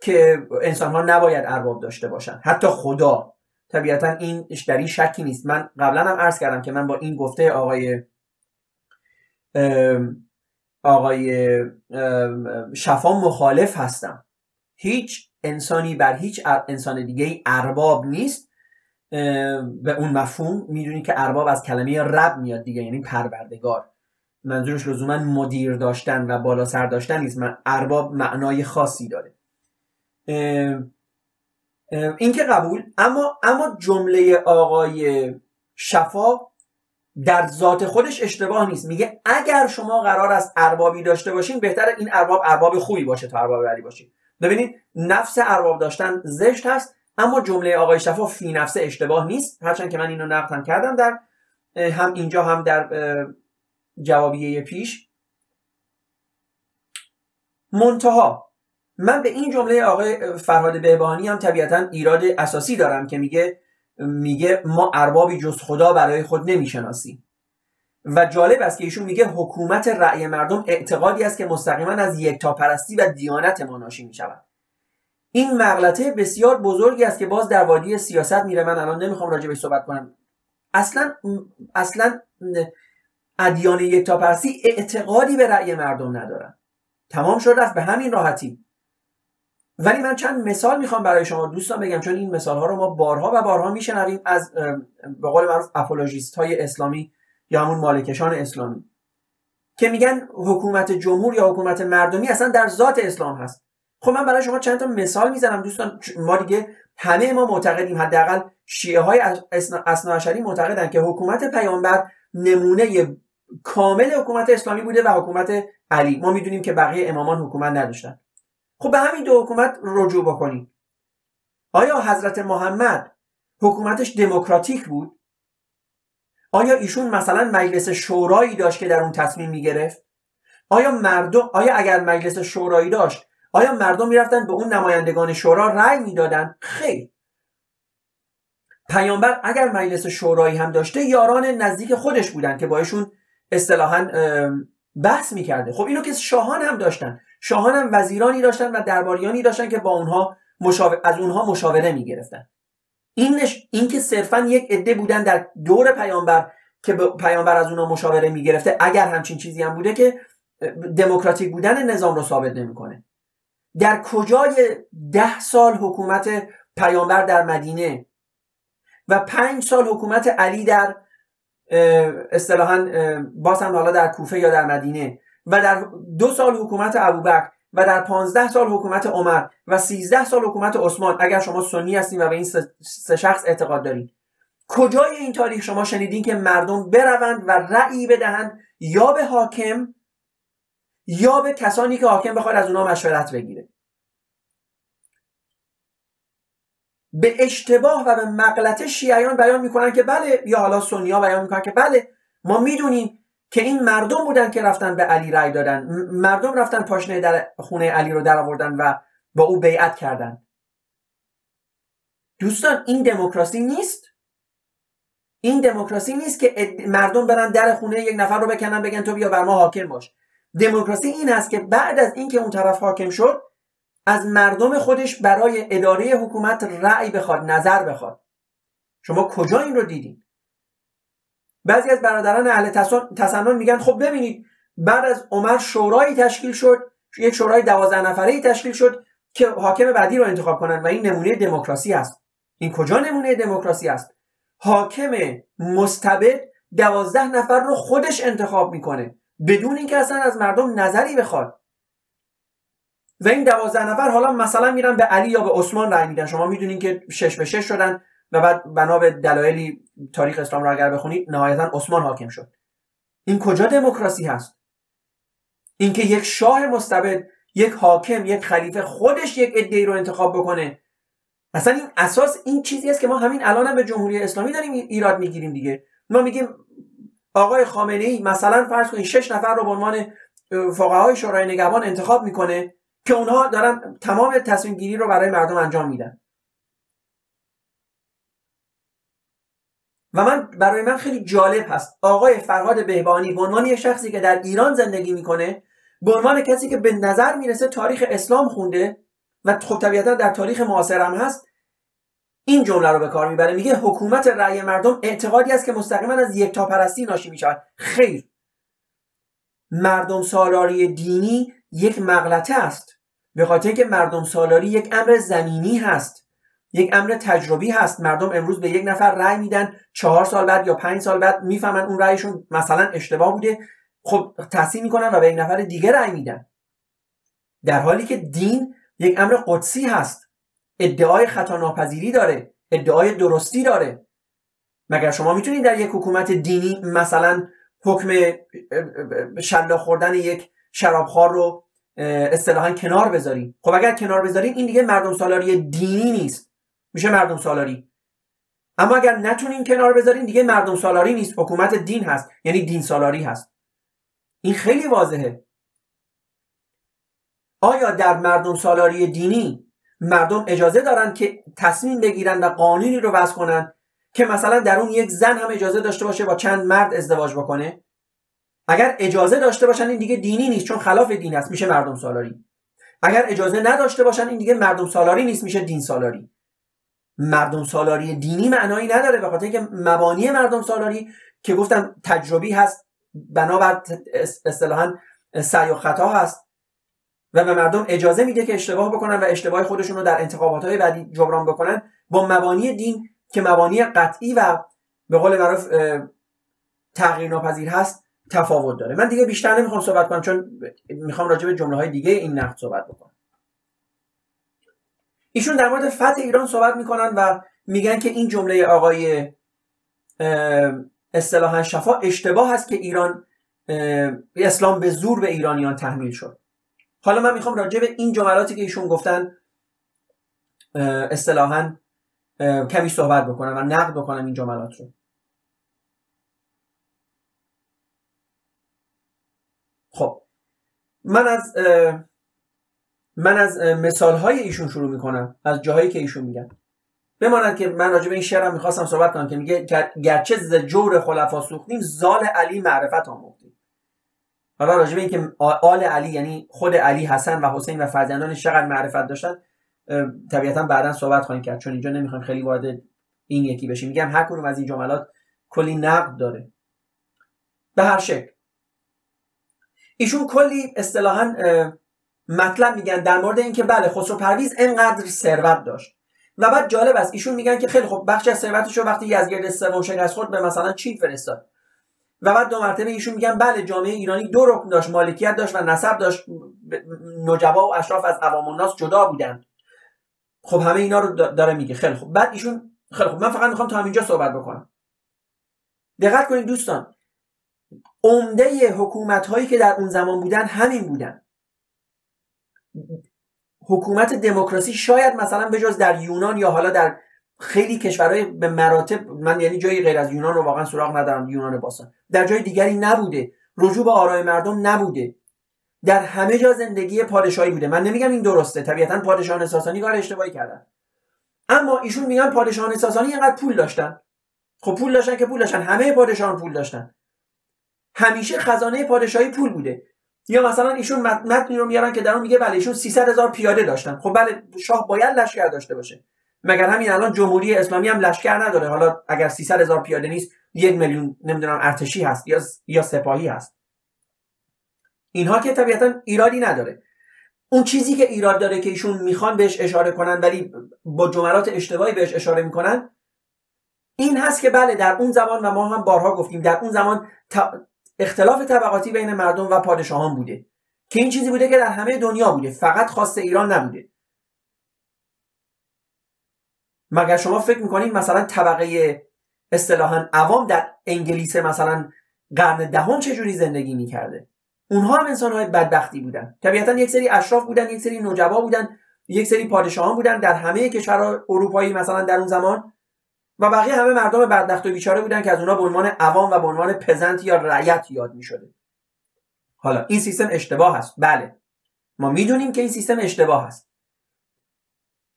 که انسان ها نباید ارباب داشته باشن حتی خدا. طبیعتا این در این شکی نیست. من قبلا هم عرض کردم که من با این گفته آقای آقای شفا مخالف هستم. هیچ انسانی بر هیچ انسان دیگه ای ارباب نیست. به اون مفهوم می‌دونی که ارباب از کلمه رب میاد دیگه یعنی پروردگار. منظورش لزوما مدیر داشتن و بالا سر داشتن نیست. من ارباب معنای خاصی داره. این که قبول اما اما جمله آقای شفا در ذات خودش اشتباه نیست. میگه اگر شما قرار است اربابی داشته باشین بهتر این ارباب ارباب خوبی باشه تا ارباب بدی باشین. ببینید نفس ارباب داشتن زشت هست اما جمله آقای شفا فی نفسه اشتباه نیست. هرچند که من اینو نقد کردم در هم اینجا هم در جوابیه پیش. منتها من به این جمله آقای فرهاد بهبانی هم طبیعتا ایراد اساسی دارم که میگه میگه ما اربابی جز خدا برای خود نمی‌شناسیم. و جالب است که ایشون میگه حکومت رأی مردم اعتقادی است که مستقیما از یکتاپرستی و دیانت ما ناشی می‌شود. این مغلطه بسیار بزرگی است که باز در وادی سیاست میره. من الان نمی‌خوام راجع به صحبت کنم. اصلا اصلا ادیان یکتاپرستی اعتقادی به رأی مردم ندارن. تمام شد رفت به همین راحتی. ولی من چند مثال می‌خوام برای شما دوستان بگم چون این مثال ها رو ما بارها و بارها میشنویم از به قول معروف اپولوژیست های اسلامی یا همون مالکشان اسلامی که میگن حکومت جمهور یا حکومت مردمی اصلا در ذات اسلام هست. خب من برای شما چند تا مثال می‌زنم دوستان ما دیگه همه ما معتقدیم حداقل شیعه های اصناعشری معتقدن که حکومت پیامبر نمونه کامل حکومت اسلامی بوده و حکومت علی. ما می‌دونیم که بقیه امامان حکومت نداشتن. خب به همین دو حکومت رجوع بکنیم. آیا حضرت محمد حکومتش دموکراتیک بود؟ آیا ایشون مثلا مجلس شورایی داشت که در اون تصمیم می‌گرفت؟ آیا مردم آیا اگر مجلس شورایی داشت آیا مردم می‌رفتن به اون نمایندگان شورا رأی می‌دادن؟ خیر. پیامبر اگر مجلس شورایی هم داشته یاران نزدیک خودش بودن که بایشون اصطلاحا بحث می‌کرده. خب اینو که شاهان هم داشتن. شاهان هم وزیرانی داشتن و درباریانی داشتن که با اونها مشاور... از اونها مشاوره می‌گرفتن. این این که صرفا یک عده بودن در دور پیامبر که پیامبر از اونا مشاوره می‌گرفته اگر همچین چیزی هم بوده که دموکراتیک بودن نظام رو ثابت نمی‌کنه. در کجای ده سال حکومت پیامبر در مدینه و پنج سال حکومت علی در اصطلاحا باز هم حالا در کوفه یا در مدینه و در دو سال حکومت ابوبکر و در پانزده سال حکومت عمر و سیزده سال حکومت عثمان اگر شما سنی هستین و به این سه شخص اعتقاد دارید کجای این تاریخ شما شنیدین که مردم بروند و رأی بدهند یا به حاکم یا به کسانی که حاکم بخواد از اونا مشورت بگیره؟ به اشتباه و به مغلطه شیعیان بیان می‌کنن که بله یا حالا سنیا بیان می‌کنن که بله ما می‌دونیم که این مردم بودن که رفتن به علی رأی دادن. مردم رفتن پاشنه در خونه علی رو در آوردن و با او بیعت کردن. دوستان این دموکراسی نیست. این دموکراسی نیست که مردم برن در خونه یک نفر رو بکنن بگن تو بیا بر ما حاکم باش. دموکراسی این است که بعد از اینکه اون طرف حاکم شد از مردم خودش برای اداره حکومت رأی بخواد نظر بخواد. شما کجا این رو دیدین؟ بعضی از برادران اهل تسنن میگن خب ببینید بعد از عمر شورایی تشکیل شد یک شورای دوازده نفره تشکیل شد که حاکم بعدی رو انتخاب کنن و این نمونه دموکراسی است. این کجا نمونه دموکراسی است؟ حاکم مستبد دوازده نفر رو خودش انتخاب می‌کنه بدون اینکه اصلا از مردم نظری بخواد. و این دوازده نفر حالا مثلا میرن به علی یا به عثمان رأی میدن. شما می‌دونین که شش به شش شدن. و بعد بنا به دلایلی تاریخ اسلام رو اگر بخونید نهایتا عثمان حاکم شد. این کجا دموکراسی هست؟ اینکه یک شاه مستبد یک حاکم یک خلیفه خودش یک عده‌ای رو انتخاب بکنه. مثلا این اساس این چیزی است که ما همین الان هم به جمهوری اسلامی داریم ایراد می‌گیریم دیگه. ما میگیم آقای خامنه ای مثلا فرض کنید شش نفر رو به عنوان فقهای شورای نگهبان انتخاب می‌کنه که اونها دارن تمام تصمیم گیری رو برای مردم انجام میدن. و من برای من خیلی جالب هست. آقای فرهاد بهبانی به عنوان یک شخصی که در ایران زندگی می‌کنه به عنوان کسی که به نظر می‌رسه تاریخ اسلام خونده و خب طبیعتا در تاریخ معاصر هم هست این جمله رو به کار می‌بره. میگه حکومت رأی مردم اعتقادی است که مستقیما از یکتاپرستی ناشی می‌شود. خیر. مردم سالاری دینی یک مغلطه است. به خاطر اینکه مردم سالاری یک امر زمینی هست. یک امر تجربی هست. مردم امروز به یک نفر رأی میدن چهار سال بعد یا پنج سال بعد می‌فهمن اون رأیشون مثلا اشتباه بوده. خب تحصیل می‌کنن و به یک نفر دیگه رأی میدن. در حالی که دین یک امر قدسی هست. ادعای خطا ناپذیری داره ادعای درستی داره. مگر شما می‌تونید در یک حکومت دینی مثلا حکم شلا خوردن یک شرابخوار رو اصطلاحا کنار بذاریم خب اگر کنار بذاریم این دیگه مردم سالاری دینی نیست. میشه مردم سالاری. اما اگر نتونیم کنار بذاریم دیگه مردم سالاری نیست. حکومت دین هست. یعنی دین سالاری هست. این خیلی واضحه. آیا در مردم سالاری دینی مردم اجازه دارن که تصمیم بگیرن و قانونی رو وضع کنن که مثلا در اون یک زن هم اجازه داشته باشه با چند مرد ازدواج بکنه؟ اگر اجازه داشته باشن این دیگه دینی نیست چون خلاف دین است. میشه مردم سالاری. اگر اجازه نداشته باشن این دیگه مردم سالاری نیست. میشه دین سالاری. مردم سالاری دینی معنایی نداره به خاطر اینکه مبانی مردم سالاری که گفتم تجربی هست بنابر اصطلاحا سعی و خطا هست و به مردم اجازه میده که اشتباه بکنن و اشتباه خودشون رو در انتخابات های بعدی جبران بکنن با مبانی دین که مبانی قطعی و به قول معروف تغییر ناپذیر هست تفاوت داره. من دیگه بیشتر نمی‌خوام صحبت کنم چون می‌خوام راجع به جمله های دیگه این نقد صحبت بکنم. ایشون در مورد فتح ایران صحبت می‌کنن و میگن که این جمله آقای اصطلاحا شفا اشتباه هست که ایران اسلام به زور به ایرانیان تحمیل شد. حالا من می‌خوام راجع به این جملاتی که ایشون گفتن اصطلاحا کمی صحبت بکنم و نقد بکنم این جملات رو. خب. من از من از مثال های ایشون شروع می‌کنم از جاهایی که ایشون میگن. بماند که من راجع به این شعرم می‌خواستم صحبت کنم که میگه گرچه ز جور خلفا سوختیم زال علی معرفت آموختیم. حالا راجع به اینکه آل علی یعنی خود علی حسن و حسین و فرزندانش چقدر معرفت داشتن طبیعتا بعدا صحبت خواهیم کرد چون اینجا نمی‌خوایم خیلی وارد این یکی بشیم. میگم هر کدوم از این جملات کلی نقد داره. به هر شکل. ایشون کلی اصطلاحا مطلب میگن در مورد اینکه بله خسرو پرویز انقدر ثروت داشت. و بعد جالب است ایشون میگن که خیلی خب بخش از ثروتش رو وقتی یزگرد سوم شکست خورد به مثلا چین فرستاد. و بعد دو مرتبه ایشون میگن بله جامعه ایرانی دو رکن داشت مالکیت داشت و نسب داشت. نجبا و اشراف از عوام الناس جدا بودن خب همه اینا رو داره میگه. خیلی خب بعد ایشون خیلی خب من فقط می‌خوام تا همینجا صحبت بکنم. دقت کنید دوستان. عمده حکومت هایی که در اون زمان بودن همین بودن. حکومت دموکراسی شاید مثلا بجز در یونان یا حالا در خیلی کشورهای به مراتب من یعنی جایی غیر از یونان رو واقعا سراغ ندارم یونان باستان. در جای دیگری نبوده. رجوع به آرای مردم نبوده. در همه جا زندگی پادشاهی بوده. من نمیگم این درسته. طبیعتا پادشاهان ساسانی کار اشتباهی کردن. اما ایشون میگن پادشاهان ساسانی اینقدر پول داشتن. خب پول داشتن که پول داشتن. همه پادشاهان پول داشتن. همیشه خزانه پادشاهی پول بوده. یا مثلا ایشون متنی رو میارن که در میگه بله ایشون 300 هزار پیاده داشتن. خب بله شاه باید لشکر داشته باشه. مگر همین الان جمهوری اسلامی هم لشکر نداره؟ حالا اگر 300 هزار پیاده نیست یک میلیون نمی‌دونم ارتشی هست یا یا سپاهی هست. اینها که طبیعتا ایرادی نداره. اون چیزی که ایراد داره که ایشون می‌خوان بهش اشاره کنن ولی با جملات اشتباهی بهش اشاره می‌کنن این هست که بله در اون زمان و ما هم بارها گفتیم در اون زمان اختلاف طبقاتی بین مردم و پادشاهان بوده که این چیزی بوده که در همه دنیا بوده فقط خاص ایران نبوده. مگر شما فکر می‌کنید مثلا طبقه اصطلاحا عوام در انگلیس مثلا قرن دهم چجوری زندگی می‌کرده؟ اونها هم انسان های بدبختی بودن. طبیعتا یک سری اشراف بودن یک سری نجبا بودن یک سری پادشاهان بودن در همه کشورها اروپایی مثلا در اون زمان. و بقیه همه مردم بدبخت و بیچاره بودن که از اونها به عنوان عوام و به عنوان پزنت یا رعیت یاد می شده. حالا این سیستم اشتباه است. بله. ما می‌دونیم که این سیستم اشتباه است.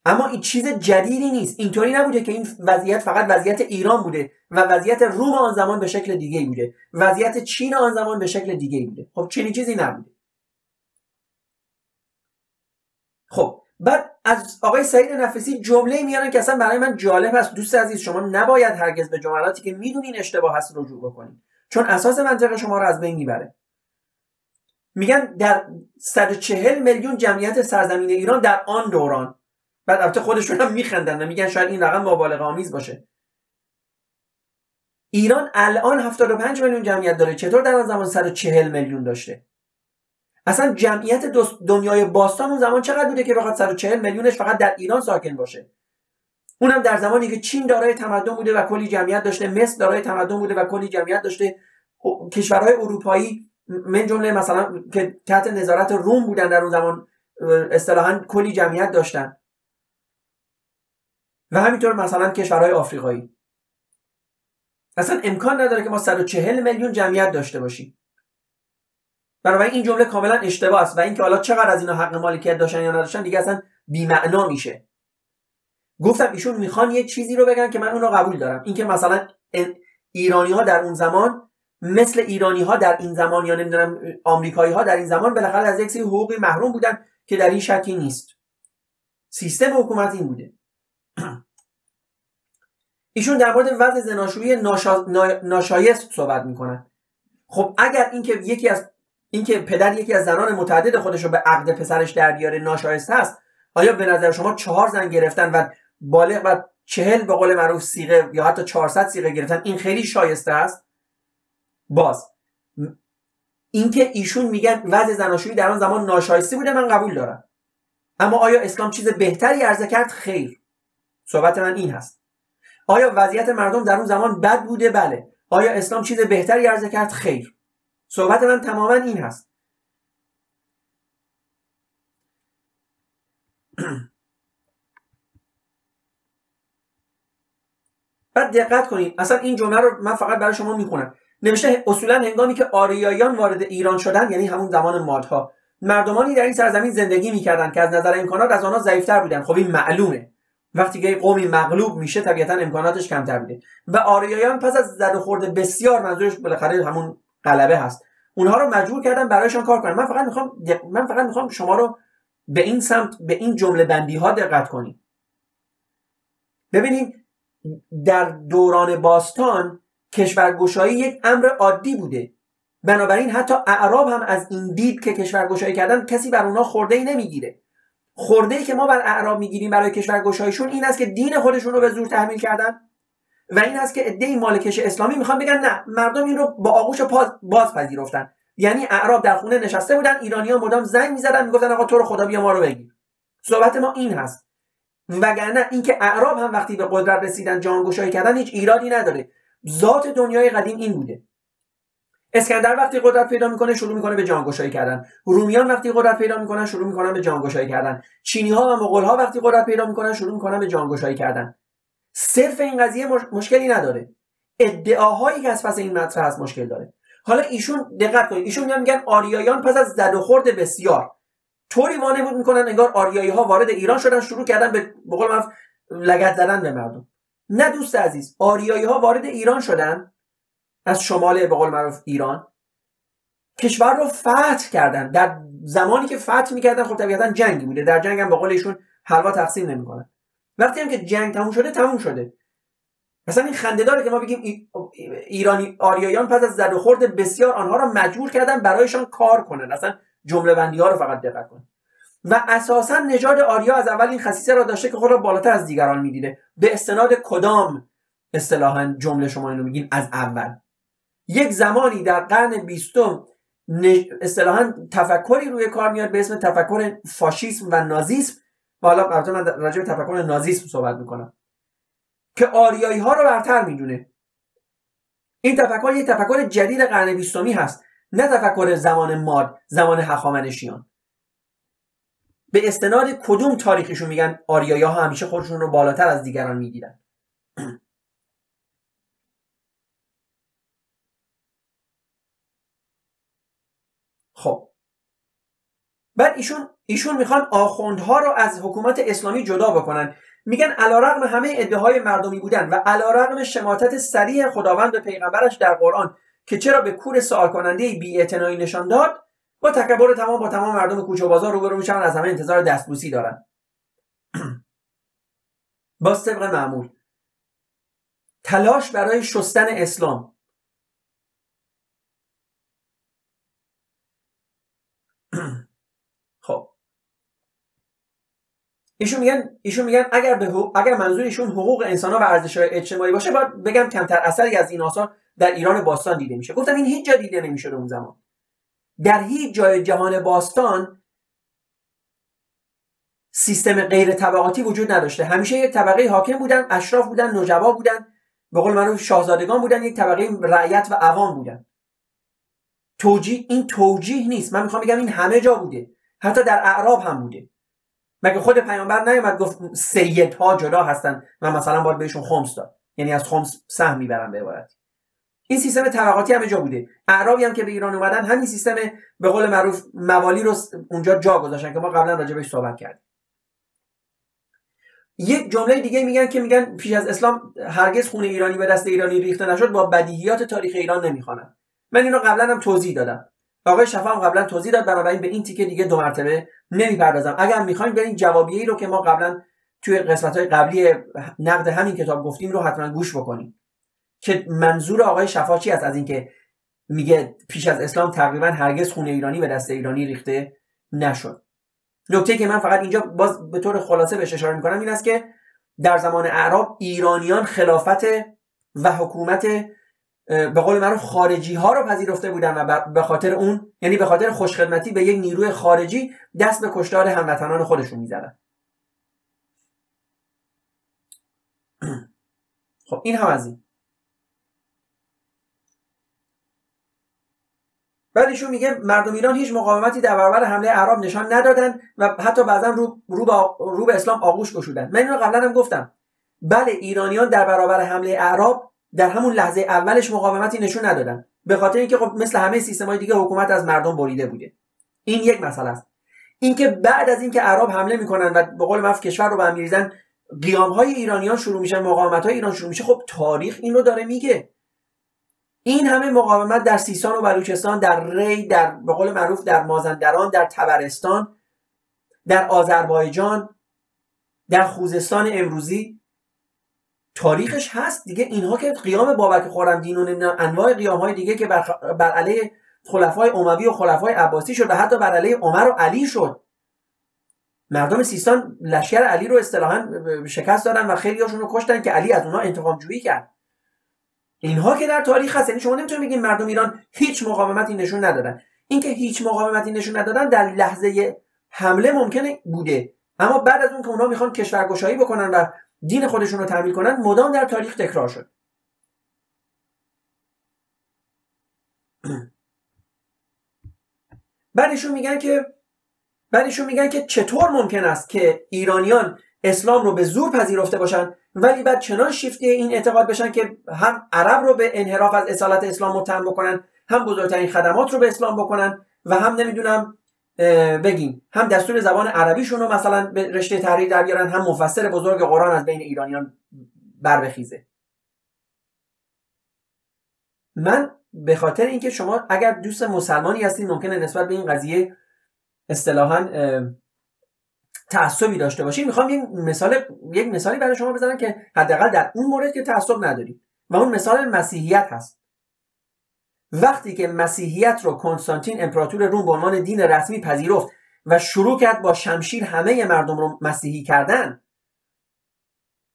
اما این چیز جدیدی نیست. اینطوری نبوده که این وضعیت فقط وضعیت ایران بوده و وضعیت روم آن زمان به شکل دیگه بوده. وضعیت چین آن زمان به شکل دیگه بوده. خب چنین چیزی نبوده. خب بعد از آقای سعید نفسی جمله میارن که اصلا برای من جالب هست. دوست عزیز شما نباید هرگز به جملاتی که می‌دونین اشتباه هست رجوع بکنید چون اساس منطق شما رو از بین می‌بره. میگن در 140 میلیون جمعیت سرزمین ایران در آن دوران. بعد البته خودشون هم میخندن و میگن شاید این رقم مبالغه آمیز باشه. ایران الان 75 میلیون جمعیت داره. چطور در آن زمان 140 میلیون داشته؟ اصلا جمعیت دنیای باستان اون زمان چقدر بوده که بخواد 140 میلیونش فقط در ایران ساکن باشه؟ اونم در زمانی که چین دارای تمدن بوده و کلی جمعیت داشته مصر دارای تمدن بوده و کلی جمعیت داشته. کشورهای اروپایی من جمله مثلا که تحت نظارت روم بودن در اون زمان اصطلاحا کلی جمعیت داشتن. و همینطور مثلا کشورهای آفریقایی. اصلا امکان نداره که ما 140 میلیون جمعیت داشته باشیم. بنابراین این جمله کاملا اشتباه است و اینکه حالا چقدر از اینا حق مالکیت داشتن یا نداشتن دیگه اصلا بی‌معنا میشه. گفتم ایشون می‌خوان یه چیزی رو بگن که من اون رو قبول دارم. اینکه مثلا ایرانی ها در اون زمان مثل ایرانی ها در این زمان یا نمی‌دونم آمریکایی ها در این زمان بالاخره از یک سری حقوقی محروم بودن که در این شکی نیست. سیستم حکومت بوده. ایشون در مورد وضع زناشویی ناشا... ناشایست صحبت می‌کنن. خب اگر اینکه یکی از اینکه پدر یکی از زنان متعدد خودش رو به عقد پسرش در بیاره ناشایسته است آیا به نظر شما چهار زن گرفتن و بالغ و چهل به قول معروف سیغه یا حتی 400 سیغه گرفتن این خیلی شایسته است؟ باز اینکه ایشون میگن وضع زناشویی در آن زمان ناشایسته بوده من قبول دارم. اما آیا اسلام چیز بهتری عرضه کرد؟ خیر. صحبت من این هست. آیا وضعیت مردم در اون زمان بد بوده؟ بله. آیا اسلام چیز بهتری عرضه کرد؟ خیر. صحبت من تماما این هست. بعد دقت کنید. اصلا این جمله رو من فقط برای شما می‌خونم. نوشته اصولا هنگامی که آریایان وارد ایران شدن یعنی همون زمان مادها مردمانی در این سرزمین زندگی می‌کردند که از نظر امکانات از آنها ضعیفتر بودن خب این معلومه. وقتی که قومی مغلوب میشه طبیعتا امکاناتش کمتر بوده. و آریایان پس از زد و خورده بسیار منظورش بالاخره همون غلبه هست. اونها رو مجبور کردن برایشان کار کنن. من فقط می‌خوام من فقط می‌خوام شما رو به این سمت به این جمله بندی ها دقت کنید ببینید در دوران باستان کشورگشایی یک امر عادی بوده. بنابراین حتی اعراب هم از این دید که کشور گشایی کردن کسی بر اونا خورده ای نمی‌گیره. خورده ای که ما بر اعراب می‌گیریم برای کشور گشاییشون این است که دین خودشون رو به زور تحمیل کردن. و این است که عده مالکش اسلامی می‌خوان بگن نه مردم این رو با آغوش باز پذیرفتن یعنی اعراب در خونه نشسته بودن ایرانیان مدام زنگ می‌زدن می‌گفتن آقا تو رو خدا بیا ما رو بگیر. صحبت ما این هست. وگرنه اینکه اعراب هم وقتی به قدرت رسیدن جانگشایی کردن هیچ ایرادی نداره. ذات دنیای قدیم این بوده. اسکندر وقتی قدرت پیدا می‌کنه شروع می‌کنه به جانگشایی کردن. رومیان وقتی قدرت پیدا می‌کنن شروع می‌کنن به جانگشایی کردن. چینی ها و مغول ها وقتی قدرت پیدا می‌کنن شروع می‌کنن به جانگشایی کردن. صرف این قضیه مشکلی نداره. ادعاهایی که از پس این مطرح هست مشکل داره. حالا ایشون دقت کنید. ایشون میان میگن آریایان پس از زد و خورد بسیار. طوری وانمود می‌کنن انگار آریایی ها وارد ایران شدن شروع کردن به بقول لگت زدن به مردم. نه دوست عزیز آریایی ها وارد ایران شدن از شمال به قول معروف ایران. کشور رو فتح کردن. در زمانی که فتح می‌کردن خب طبیعتا جنگی بوده. در جنگ هم به قول ایشون حلوا تقسیم نمی‌کنن. وقتی هم که جنگ تموم شده تموم شده. مثلا این خنده داره که ما بگیم ایرانی آریایان پس از زد و خورد بسیار آنها را مجبور کردن برایشان کار کنن. اصلا جمله بندی ها رو فقط دقت کنن. و اساسا نژاد آریا از اول این خصیصه را داشته که خود را بالاتر از دیگران می‌دیده. به استناد کدام اصطلاحا جمله شما اینو میگین؟ از اول. یک زمانی در قرن بیستم اصطلاحا تفکری روی کار میاد به اسم تفکر فاشیسم و نازیسم حالا البته من راجع به تفکر نازیسم صحبت می‌کنم. که آریایی ها رو برتر می‌دونه. این تفکر یک تفکر جدید قرن بیستمی هست. نه تفکر زمان ماد زمان هخامنشیان. به استناد کدوم تاریخشون میگن آریایی ها همیشه خودشون رو بالاتر از دیگران می‌گیرن؟ خب. بعد ایشون ایشون می‌خوان آخوندها رو از حکومت اسلامی جدا بکنن. میگن علیرغم همه ادعاهای مردمی بودن و علیرغم شماتت سریع خداوند به پیغمبرش در قرآن که چرا به کور سوال کننده بی نشان داد با تکبر تمام با تمام مردم کوچه و بازار روبرو میشن از همه انتظار دستبوسی دارن. با طبق معمول. تلاش برای شستن اسلام خب ایشون میگن ایشون میگن اگر به اگر منظور ایشون حقوق انسان ها و ارزش اجتماعی باشه باید بگم کمتر. اثری از این آثار در ایران باستان دیده میشه. گفتم این هیچ جا دیده نمیشه اون زمان. در هیچ جای جهان باستان سیستم غیر طبقاتی وجود نداشته. همیشه یک طبقه حاکم بودن اشراف بودن نجبا بودن. به قول معروف شاهزادگان بودن یک طبقه رعیت و عوام بودن. توجیه این توجیه نیست. من می‌خوام بگم این همه جا بوده. حتی در اعراب هم بوده. مگه خود پیامبر نیومد گفت سیدها جدا هستن و مثلا باید بهشون خمس داد؟ یعنی از خمس سهم می‌برن به عبارت. این سیستم طبقاتی همه جا بوده. اعرابی هم که به ایران اومدن همین سیستم به قول معروف موالی رو اونجا جا گذاشتن که ما قبلا راجع بهش صحبت کردیم. یک جمله دیگه میگن که میگن پیش از اسلام هرگز خون ایرانی به دست ایرانی ریخته نشد با بدیهیات تاریخ ایران نمی‌خوانن. من اینو قبلا هم توضیح دادم. آقای شفا هم قبلا توضیح داد بنابراین به این تیکه دیگه دو مرتبه نمی‌پردازم. اگر می‌خواین برین جوابیه ای رو که ما قبلا توی قسمت های قبلی نقد همین کتاب گفتیم رو حتما گوش بکنیم. که منظور آقای شفا چی است؟ از اینکه میگه پیش از اسلام تقریبا هرگز خون ایرانی به دست ایرانی ریخته نشد. نکته که من فقط اینجا باز به طور خلاصه بهش اشاره می‌کنم این است که در زمان اعراب ایرانیان خلافت و حکومت به قول معروف خارجی ها رو پذیرفته بودن و به خاطر اون یعنی به خاطر خوشخدمتی به یک نیروی خارجی دست به کشتار هموطنان خودشون می‌زدن. خب این هم از این. بعد ایشون میگه مردم ایران هیچ مقاومتی در برابر حمله عرب نشان ندادن و حتی بعضا رو, رو, رو به اسلام آغوش گشودن. من اینو قبلا هم گفتم. بله ایرانیان در برابر حمله اعراب در همون لحظه اولش مقاومتی نشون ندادن. به خاطر اینکه خب مثل همه های دیگه حکومت از مردم بریده بوده. این یک مسئله است. اینکه بعد از اینکه عرب حمله می‌کنن و به قول مف کشور رو به هم میریزن قیام های ایرانیان شروع میشن مقاومت های ایران شروع میشه. خب تاریخ این رو داره میگه. این همه مقاومت در سیستان و بلوچستان در ری در به قول معروف در مازندران در تبرستان در آذربایجان در خوزستان امروزی تاریخش هست دیگه. اینها که قیام بابک خورمدین و انواع قیام های دیگه که بر, بر علیه خلفای اموی و خلفای عباسی شد و حتی بر علیه عمر و علی شد. مردم سیستان لشکر علی رو اصطلاحا شکست دادن و خیلی هاشون رو کشتن که علی از اونها انتقام جویی کرد. اینها که در تاریخ هست یعنی شما نمی‌تونید بگید مردم ایران هیچ مقاومتی نشون ندادن. اینکه هیچ مقاومتی نشون ندادن در لحظه حمله ممکنه بوده. اما بعد از اون که اونها می‌خوان کشورگشایی بکنن و دین خودشون رو تعمیل کنن مدام در تاریخ تکرار شد. بعدشون میگن که بعدشون میگن که چطور ممکن است که ایرانیان اسلام رو به زور پذیرفته باشن ولی بعد چنان شیفتی این اعتقاد بشن که هم عرب رو به انحراف از اصالت اسلام متهم بکنن هم بزرگترین خدمات رو به اسلام بکنن و هم نمی‌دونم بگیم. هم دستور زبان عربیشون رو مثلا به رشته تحریر در بیارن هم مفسر بزرگ قرآن از بین ایرانیان بر بخیزه. من به خاطر اینکه شما اگر دوست مسلمانی هستید ممکنه نسبت به این قضیه اصطلاحا تعصبی داشته باشید می‌خوام یک مثال یک مثالی برای شما بزنم که حداقل در اون مورد که تعصب ندارید و اون مثال مسیحیت هست. وقتی که مسیحیت رو کنستانتین امپراتور روم به عنوان دین رسمی پذیرفت و شروع کرد با شمشیر همه مردم رو مسیحی کردن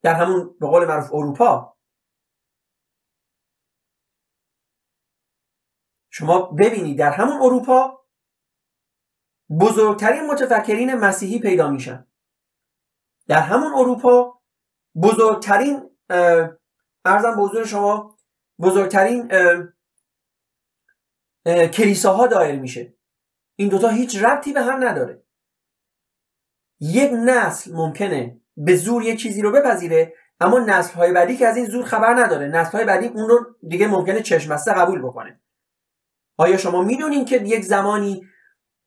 در همون به قول معروف اروپا شما ببینید در همون اروپا بزرگترین متفکرین مسیحی پیدا میشن. در همون اروپا بزرگترین ارزم به حضور شما بزرگترین کلیساها دایر میشه. این دوتا هیچ ربطی به هم نداره. یک نسل ممکنه به زور یک چیزی رو بپذیره اما نسل های بعدی که از این زور خبر نداره. نسل های بعدی اون رو دیگه ممکنه چشمسته قبول بکنه. آیا شما می‌دونین که یک زمانی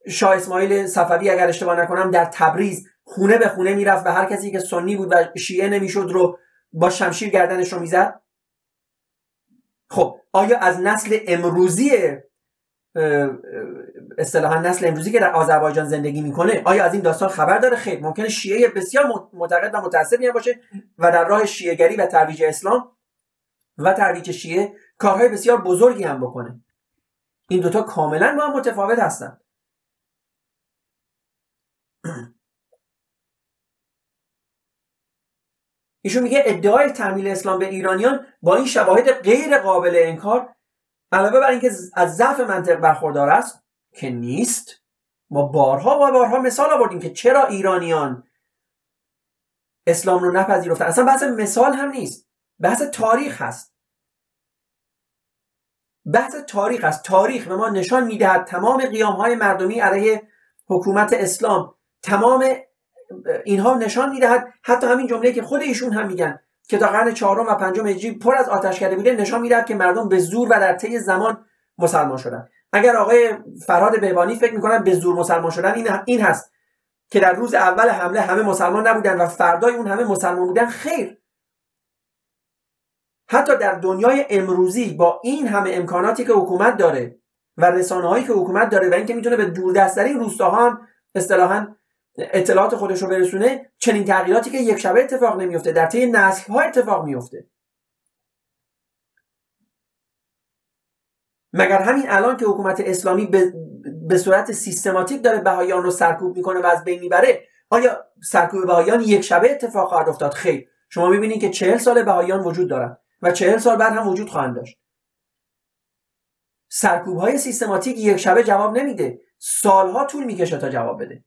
شاه اسماعیل صفوی اگر اشتباه نکنم در تبریز خونه به خونه می‌رفت و هر کسی که سنی بود و شیعه نمی‌شد رو با شمشیر گردنش رو می‌زد؟ خب آیا از نسل امروزی اصطلاحا نسل امروزی که در آذربایجان زندگی می‌کنه آیا از این داستان خبر داره؟ خیر ممکنه شیعه بسیار معتقد و متعصب هم باشه و در راه شیعهگری و ترویج اسلام و ترویج شیعه کارهای بسیار بزرگی هم بکنه. این دوتا کاملا با هم متفاوت هستن. ایشون میگه ادعای تحمیل اسلام به ایرانیان با این شواهد غیر قابل انکار علاوه بر اینکه از ضعف منطق برخوردار است که نیست ما بارها و بارها مثال آوردیم که چرا ایرانیان اسلام رو نپذیرفتن. اصلا بحث مثال هم نیست. بحث تاریخ هست. بحث تاریخ است تاریخ به ما نشان می‌دهد تمام قیام های مردمی علیه حکومت اسلام. تمام اینها نشان می‌دهد. حتی همین جمله که خود ایشون هم میگن. که تا قرن چهارم و پنجم هجری پر از آتش کرده بوده نشان می‌دهد که مردم به زور و در طی زمان مسلمان شدن. اگر آقای فراد بهبانی فکر می‌کنن به زور مسلمان شدن این این هست که در روز اول حمله همه مسلمان نبودن و فردای اون همه مسلمان بودن خیر. حتی در دنیای امروزی با این همه امکاناتی که حکومت داره و رسانه هایی که حکومت داره و اینکه می‌تونه به دوردستترین روستاها هم اصطلاحا اطلاعات خودش رو برسونه چنین تغییراتی که یک شبه اتفاق نمیفته در طی نسل ها اتفاق میفته مگر همین الان که حکومت اسلامی به, صورت سیستماتیک داره بهایان رو سرکوب می‌کنه و از بین می‌بره آیا سرکوب بهایان یک شبه اتفاق خواهد افتاد؟ خیر شما می‌بینید که چهل سال بهایان وجود دارن و چهل سال بعد هم وجود خواهند داشت. سرکوب های سیستماتیک یک شبه جواب نمیده. سالها طول می‌کشه تا جواب بده.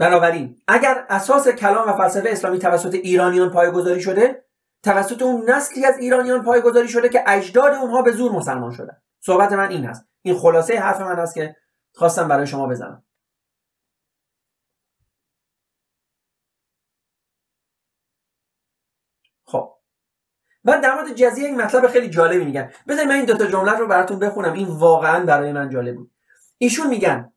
بنابراین اگر اساس کلام و فلسفه اسلامی توسط ایرانیان پایگذاری شده توسط اون نسلی از ایرانیان پایگذاری شده که اجداد اونها به زور مسلمان شدن. صحبت من این هست این خلاصه حرف من هست که خواستم برای شما بزنم. خب. من در مورد جزیه این مطلب خیلی جالبی میگن. بذارید من این دوتا جمله رو براتون بخونم. این واقعا برای من جالب بود. ایشون میگن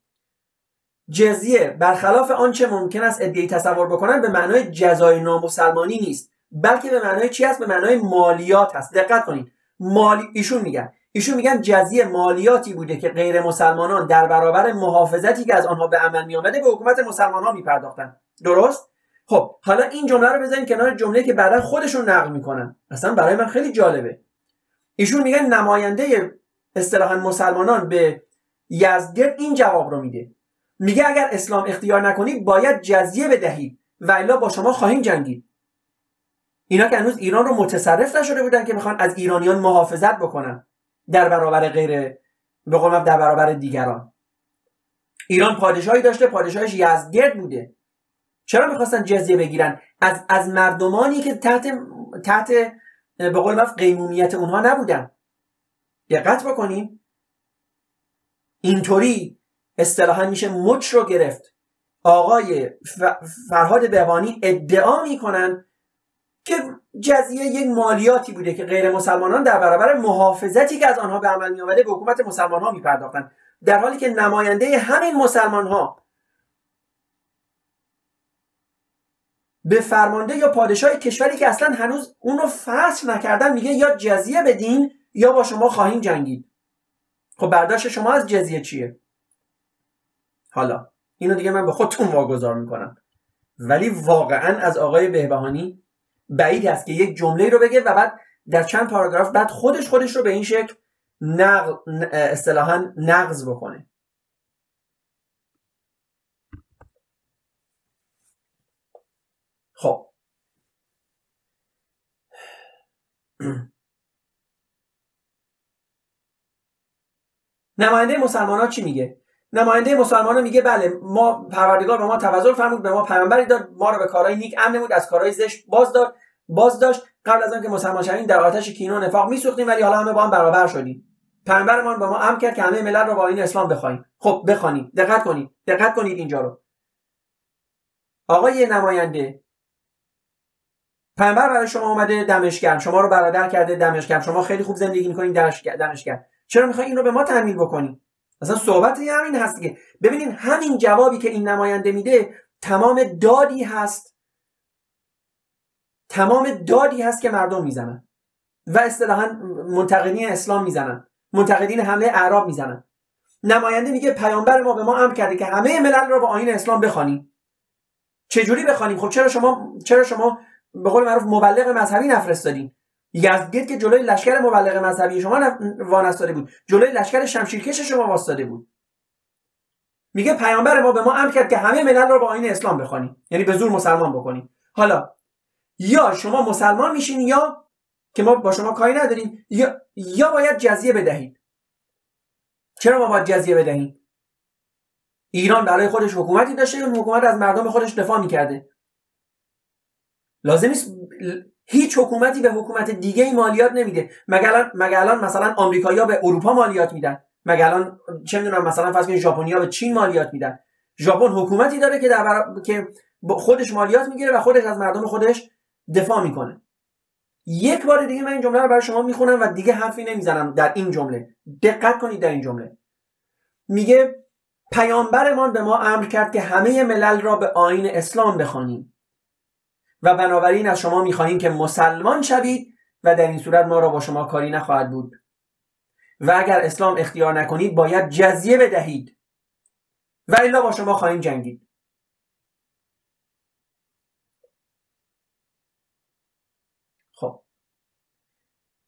جزیه. برخلاف آنچه ممکن است ادعای تصور بکنن به معنای جزای نامسلمانی نیست بلکه به معنای چی است؟ به معنای مالیات هست دقت کنید. مالی ایشون میگن. ایشون میگن جزیه مالیاتی بوده که غیر مسلمانان در برابر محافظتی که از آنها به عمل می آمده به حکومت مسلمان ها می پرداختن درست؟ خب حالا این جمله رو بزنید کنار جمله که بعدا خودشون نقل می‌کنن. اصلا برای من خیلی جالبه. ایشون میگن نماینده اصطلاحا مسلمانان به یزدگرد این جواب رو میده. میگه اگر اسلام اختیار نکنید باید جزیه بدهید و الا با شما خواهیم جنگید. اینا که هنوز ایران رو متصرف نشده بودن که می‌خوان از ایرانیان محافظت بکنن در برابر غیر به قول در برابر دیگران. ایران پادشاهی داشته پادشاهش یزدگرد بوده. چرا می‌خواستن جزیه بگیرن؟ از از مردمانی که تحت تحت به قول قیمومیت اونها نبودن. دقت بکنیم اینطوری اصطلاحا میشه مچ رو گرفت. آقای فرهاد بهوانی ادعا می‌کنن که جزیه یک مالیاتی بوده که غیر مسلمانان در برابر محافظتی که از آنها به عمل می به حکومت مسلمان ها می در حالی که نماینده همین مسلمان ها به فرمانده یا پادشاه کشوری که اصلا هنوز اون رو فصل نکردن میگه یا جزیه بدین یا با شما خواهیم جنگید. خب برداشت شما از جزیه چیه؟ حالا اینو دیگه من به خودتون واگذار می‌کنم. ولی واقعا از آقای بهبهانی بعید است که یک جمله رو بگه و بعد در چند پاراگراف بعد خودش خودش رو به این شکل نقل اصطلاحا نقض بکنه. خب. نماینده مسلمان ها چی میگه؟ نماینده مسلمان میگه بله ما پروردگار به ما توزر فرمود به ما پیامبری داد ما رو به کارهای نیک امن نمود از کارهای زشت باز داد باز داشت. قبل از آنکه مسلمان شویم در آتش کین و نفاق میسوختیم ولی حالا همه با هم برابر شدیم. پیامبرمان به ما امر کرد که همه ملل رو با این اسلام بخوایم. خب بخوانید دقت کنید. دقت کنید اینجا رو. آقای نماینده پیامبر برای شما اومده دمشق شما رو برادر کرده دمشق شما خیلی خوب زندگی می‌کنید دمشق چرا می‌خواین این رو به ما تحمیل بکنید اصلا صحبت همین هست که ببینید همین جوابی که این نماینده میده تمام دادی هست. تمام دادی هست که مردم می‌زنن. و اصطلاحا منتقدین اسلام می‌زنن. منتقدین حمله اعراب می‌زنن. نماینده میگه پیامبر ما به ما امر کرده که همه ملل رو با آیین اسلام بخوانیم. چجوری بخوانیم؟ خب چرا شما چرا شما به قول معروف مبلغ مذهبی نفرستادین؟ یزدگرد که جلوی لشکر مبلغ مذهبی شما وانستاده بود. جلوی لشکر شمشیرکش شما واسطاده بود. میگه پیامبر ما به ما امر کرد که همه ملل رو با آیین اسلام بخوانیم یعنی به زور مسلمان بکنیم حالا یا شما مسلمان میشین یا که ما با شما کاری نداریم یا یا باید جزیه بدهید. چرا ما باید جزیه بدهیم؟ ایران برای خودش حکومتی داشته اون حکومت از مردم خودش دفاع می‌کرده. لازم نیست هیچ حکومتی به حکومت دیگه ای مالیات نمیده. مگه الان مثلا آمریکایی‌ها به اروپا مالیات میدن. مگه الان چه می‌دونم مثلا فرض کنید ژاپنیا به چین مالیات میدن. ژاپن حکومتی داره که در که خودش مالیات می‌گیره و خودش از مردم خودش دفاع می‌کنه. یک بار دیگه من این جمله رو برای شما می‌خونم و دیگه حرفی نمی‌زنم در این جمله. دقت کنید در این جمله. میگه پیامبرمان به ما امر کرد که همه ملل را به آین اسلام بخوانیم. و بنابراین از شما می‌خواهیم که مسلمان شوید و در این صورت ما را با شما کاری نخواهد بود. و اگر اسلام اختیار نکنید باید جزیه بدهید. و الا با شما خواهیم جنگید. خب.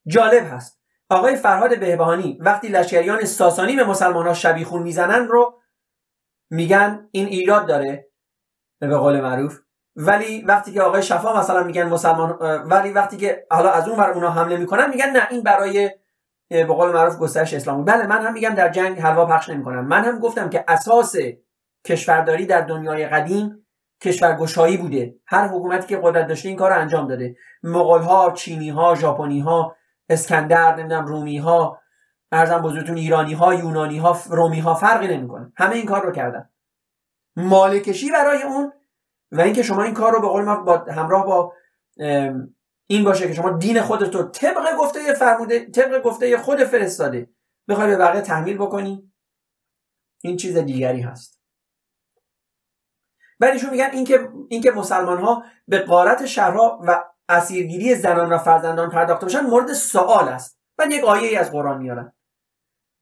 جالب هست. آقای فرهاد بهبهانی وقتی لشکریان ساسانی به مسلمان ها شبیخون می‌زنن رو میگن این ایراد داره. به قول معروف. ولی وقتی که آقای شفا مثلا میگن مسلمان ولی وقتی که حالا از اون بر اونا حمله می‌کنن میگن نه این برای به قول معروف گسترش اسلام بله من هم میگم در جنگ حلوا پخش نمی‌کنم من هم گفتم که اساس کشورداری در دنیای قدیم کشورگشایی بوده. هر حکومتی که قدرت داشته این کار رو انجام داده. مغول ها چینی ها ژاپنی ها اسکندر نمی‌دونم رومی ها ارزم بزرگتون ایرانی ها یونانی ها رومی ها فرقی نمی‌کنه. همه این کار رو کردن. مالکشی برای اون و اینکه شما این کار رو به قول با همراه با این باشه که شما دین خودت رو طبق گفته فرموده طبق گفته خود فرستاده بخوای به بقیه تحمیل بکنی این چیز دیگری هست. بعدشون میگن اینکه اینکه مسلمان ها به قارت شهرها و اسیرگیری زنان و فرزندان پرداخته باشن مورد سوال است. بعد یک آیه ای از قرآن میارن.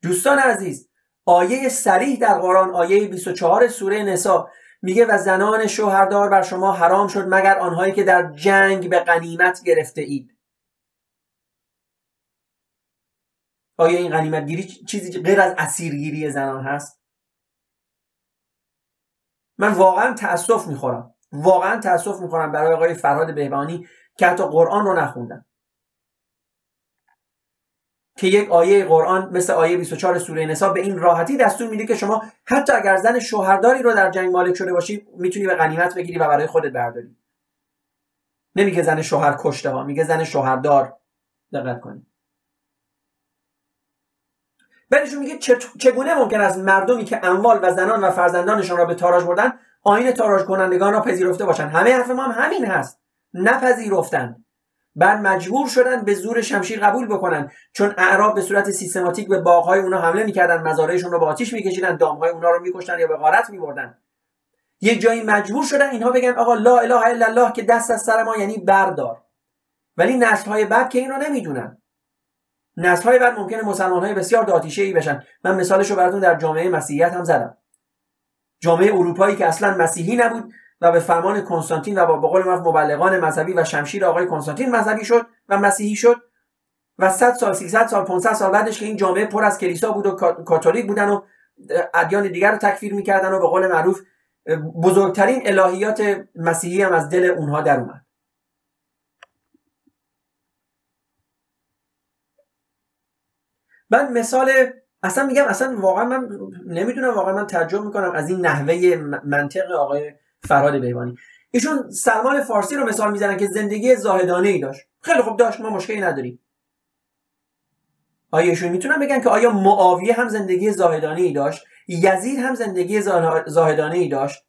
دوستان عزیز آیه سریح در قرآن آیه 24 سوره نسا میگه و زنان شوهردار بر شما حرام شد مگر آنهایی که در جنگ به غنیمت گرفته اید. آیا این غنیمت گیری چیزی غیر از اسیرگیری زنان هست؟ من واقعا تاسف می‌خورم واقعا تاسف می‌خورم برای آقای فرهاد بهبانی که حتی قرآن رو نخوندن که یک آیه قرآن مثل آیه 24 سوره نسا به این راحتی دستور میده که شما حتی اگر زن شوهرداری رو در جنگ مالک شده باشی می‌تونی به غنیمت بگیری و برای خودت برداری. نمیگه زن شوهر کشته ها میگه زن شوهردار دقت کنید بعدشون میگه چگونه ممکن است مردمی که اموال و زنان و فرزندانشان را به تاراج بردن آین تاراج کنندگان را پذیرفته باشند؟ همه حرف ما هم همین هست. نپذیرفتند. بعد مجبور شدن به زور شمشیر قبول بکنن. چون اعراب به صورت سیستماتیک به باغهای اونا حمله می‌کردن مزارعشون رو با آتیش میکشیدن دامهای اونا رو میکشتن یا به غارت میبردن. یک جایی مجبور شدن اینها بگن آقا لا اله الا الله که دست از سر ما یعنی بردار. ولی نسل های بعد که این رو نمی‌دونن. نسل های بعد ممکنه مسلمان های بسیار داتیشه ای بشن. من مثالش رو براتون در جامعه مسیحیت هم زدم. جامعه اروپایی که اصلا مسیحی نبود و به فرمان کنستانتین و با بقول مبلغان مذهبی و شمشیر آقای کنستانتین مذهبی شد و مسیحی شد و 100 سال 300 سال 500 سال بعدش که این جامعه پر از کلیسا بود و کاتولیک بودن و ادیان دیگر رو تکفیر می‌کردن و به قول معروف بزرگترین الهیات مسیحی هم از دل اونها در اومد. من مثال اصلا میگم اصلا واقعا من نمی‌دونم واقعا من تعجب می‌کنم از این نحوه منطق آقای فراد بیوانی ایشون سلمان فارسی رو مثال می‌زنن که زندگی زاهدانه ای داشت. خیلی خوب داشت ما مشکلی نداریم. آیا ایشون می‌تونن بگن که آیا معاویه هم زندگی زاهدانه ای داشت؟ یزید هم زندگی زاهدانه ای داشت؟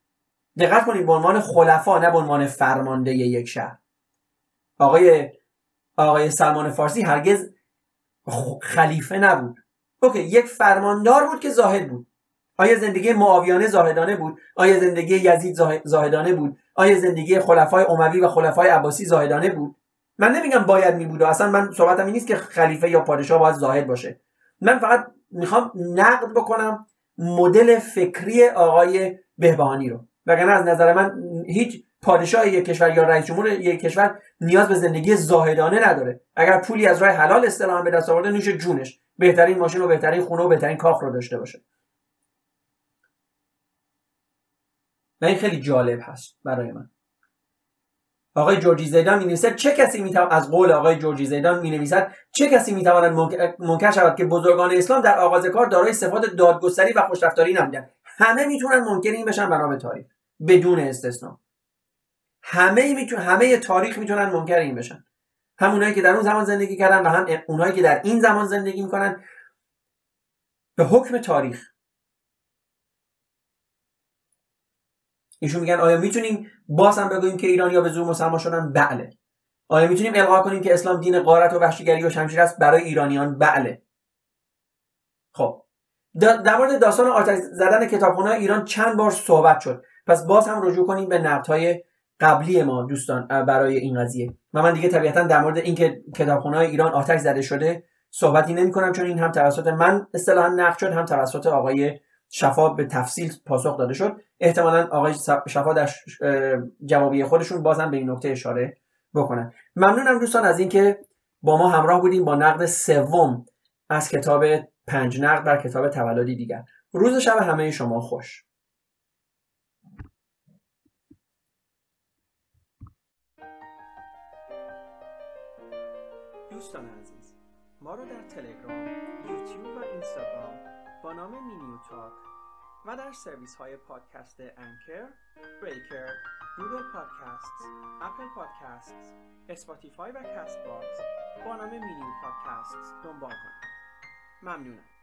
دقت کنید به عنوان خلفا نه به عنوان فرمانده یک شهر. آقای آقای سلمان فارسی هرگز خلیفه نبود. اوکی یک فرماندار بود که زاهد بود. آیا زندگی معاویانه زاهدانه بود؟ آیا زندگی یزید زاهدانه بود؟ آیا زندگی خلفای اموی و خلفای عباسی زاهدانه بود؟ من نمیگم باید می بود اصلا من صحبتم این نیست که خلیفه یا پادشاه باید زاهد باشه. من فقط می‌خوام نقد بکنم مدل فکری آقای بهبهانی رو. وگرنه از نظر من هیچ پادشاه یک کشور یا رئیس جمهور یک کشور نیاز به زندگی زاهدانه نداره. اگر پولی از راه حلال اصطلاحا به دست آورده نوش جونش. بهترین ماشین و بهترین خونه و بهترین کاخ رو داشته باشه. و این خیلی جالب هست برای من. آقای جورجی زیدان می نویسد چه کسی می از قول آقای جورجی زیدان می نویسد چه کسی می تواند منکر شود که بزرگان اسلام در آغاز کار دارای صفات دادگستری و خوشرفتاری نبودند. همه می‌تونن منکر این بشن به تاریخ بدون استثنا همه میتون همه تاریخ می‌تونن منکر این بشن. همونایی که در اون زمان زندگی کردن و هم اونایی که در این زمان زندگی می‌کنن. به حکم تاریخ. ایشون میگن آیا می‌تونیم باز هم بگوییم که ایرانیا به زور مسلمان شدن؟ بله. آیا می‌تونیم القا کنیم که اسلام دین غارت و وحشیگری و شمشیر است؟ برای ایرانیان بله. خب. در مورد داستان آتش زدن کتابخانه ایران چند بار صحبت شد. پس باز هم رجوع کنیم به نقدهای قبلی ما دوستان برای این قضیه. و من دیگه طبیعتا در مورد اینکه کتابخانه ایران آتش زده شده صحبتی نمی کنم چون این هم توسط من اصطلاحا نقد شد هم توسط آقای شفا به تفصیل پاسخ داده شد. احتمالا آقای شفا در جوابی خودشون بازم به این نکته اشاره بکنن. ممنونم دوستان از اینکه با ما همراه بودیم با نقد سوم از کتاب پنج نقد بر کتاب تولدی دیگر. روز شب همه شما خوش. دوستان عزیز ما رو در تلگرام، یوتیوب و اینستاگرام با نام مینیو تاک و در سرویس های پادکست Anchor، Breaker، Google Podcast، Apple Podcast، Spotify و Castbox با نام مینیو پادکست دنبال کنید. ممنونم.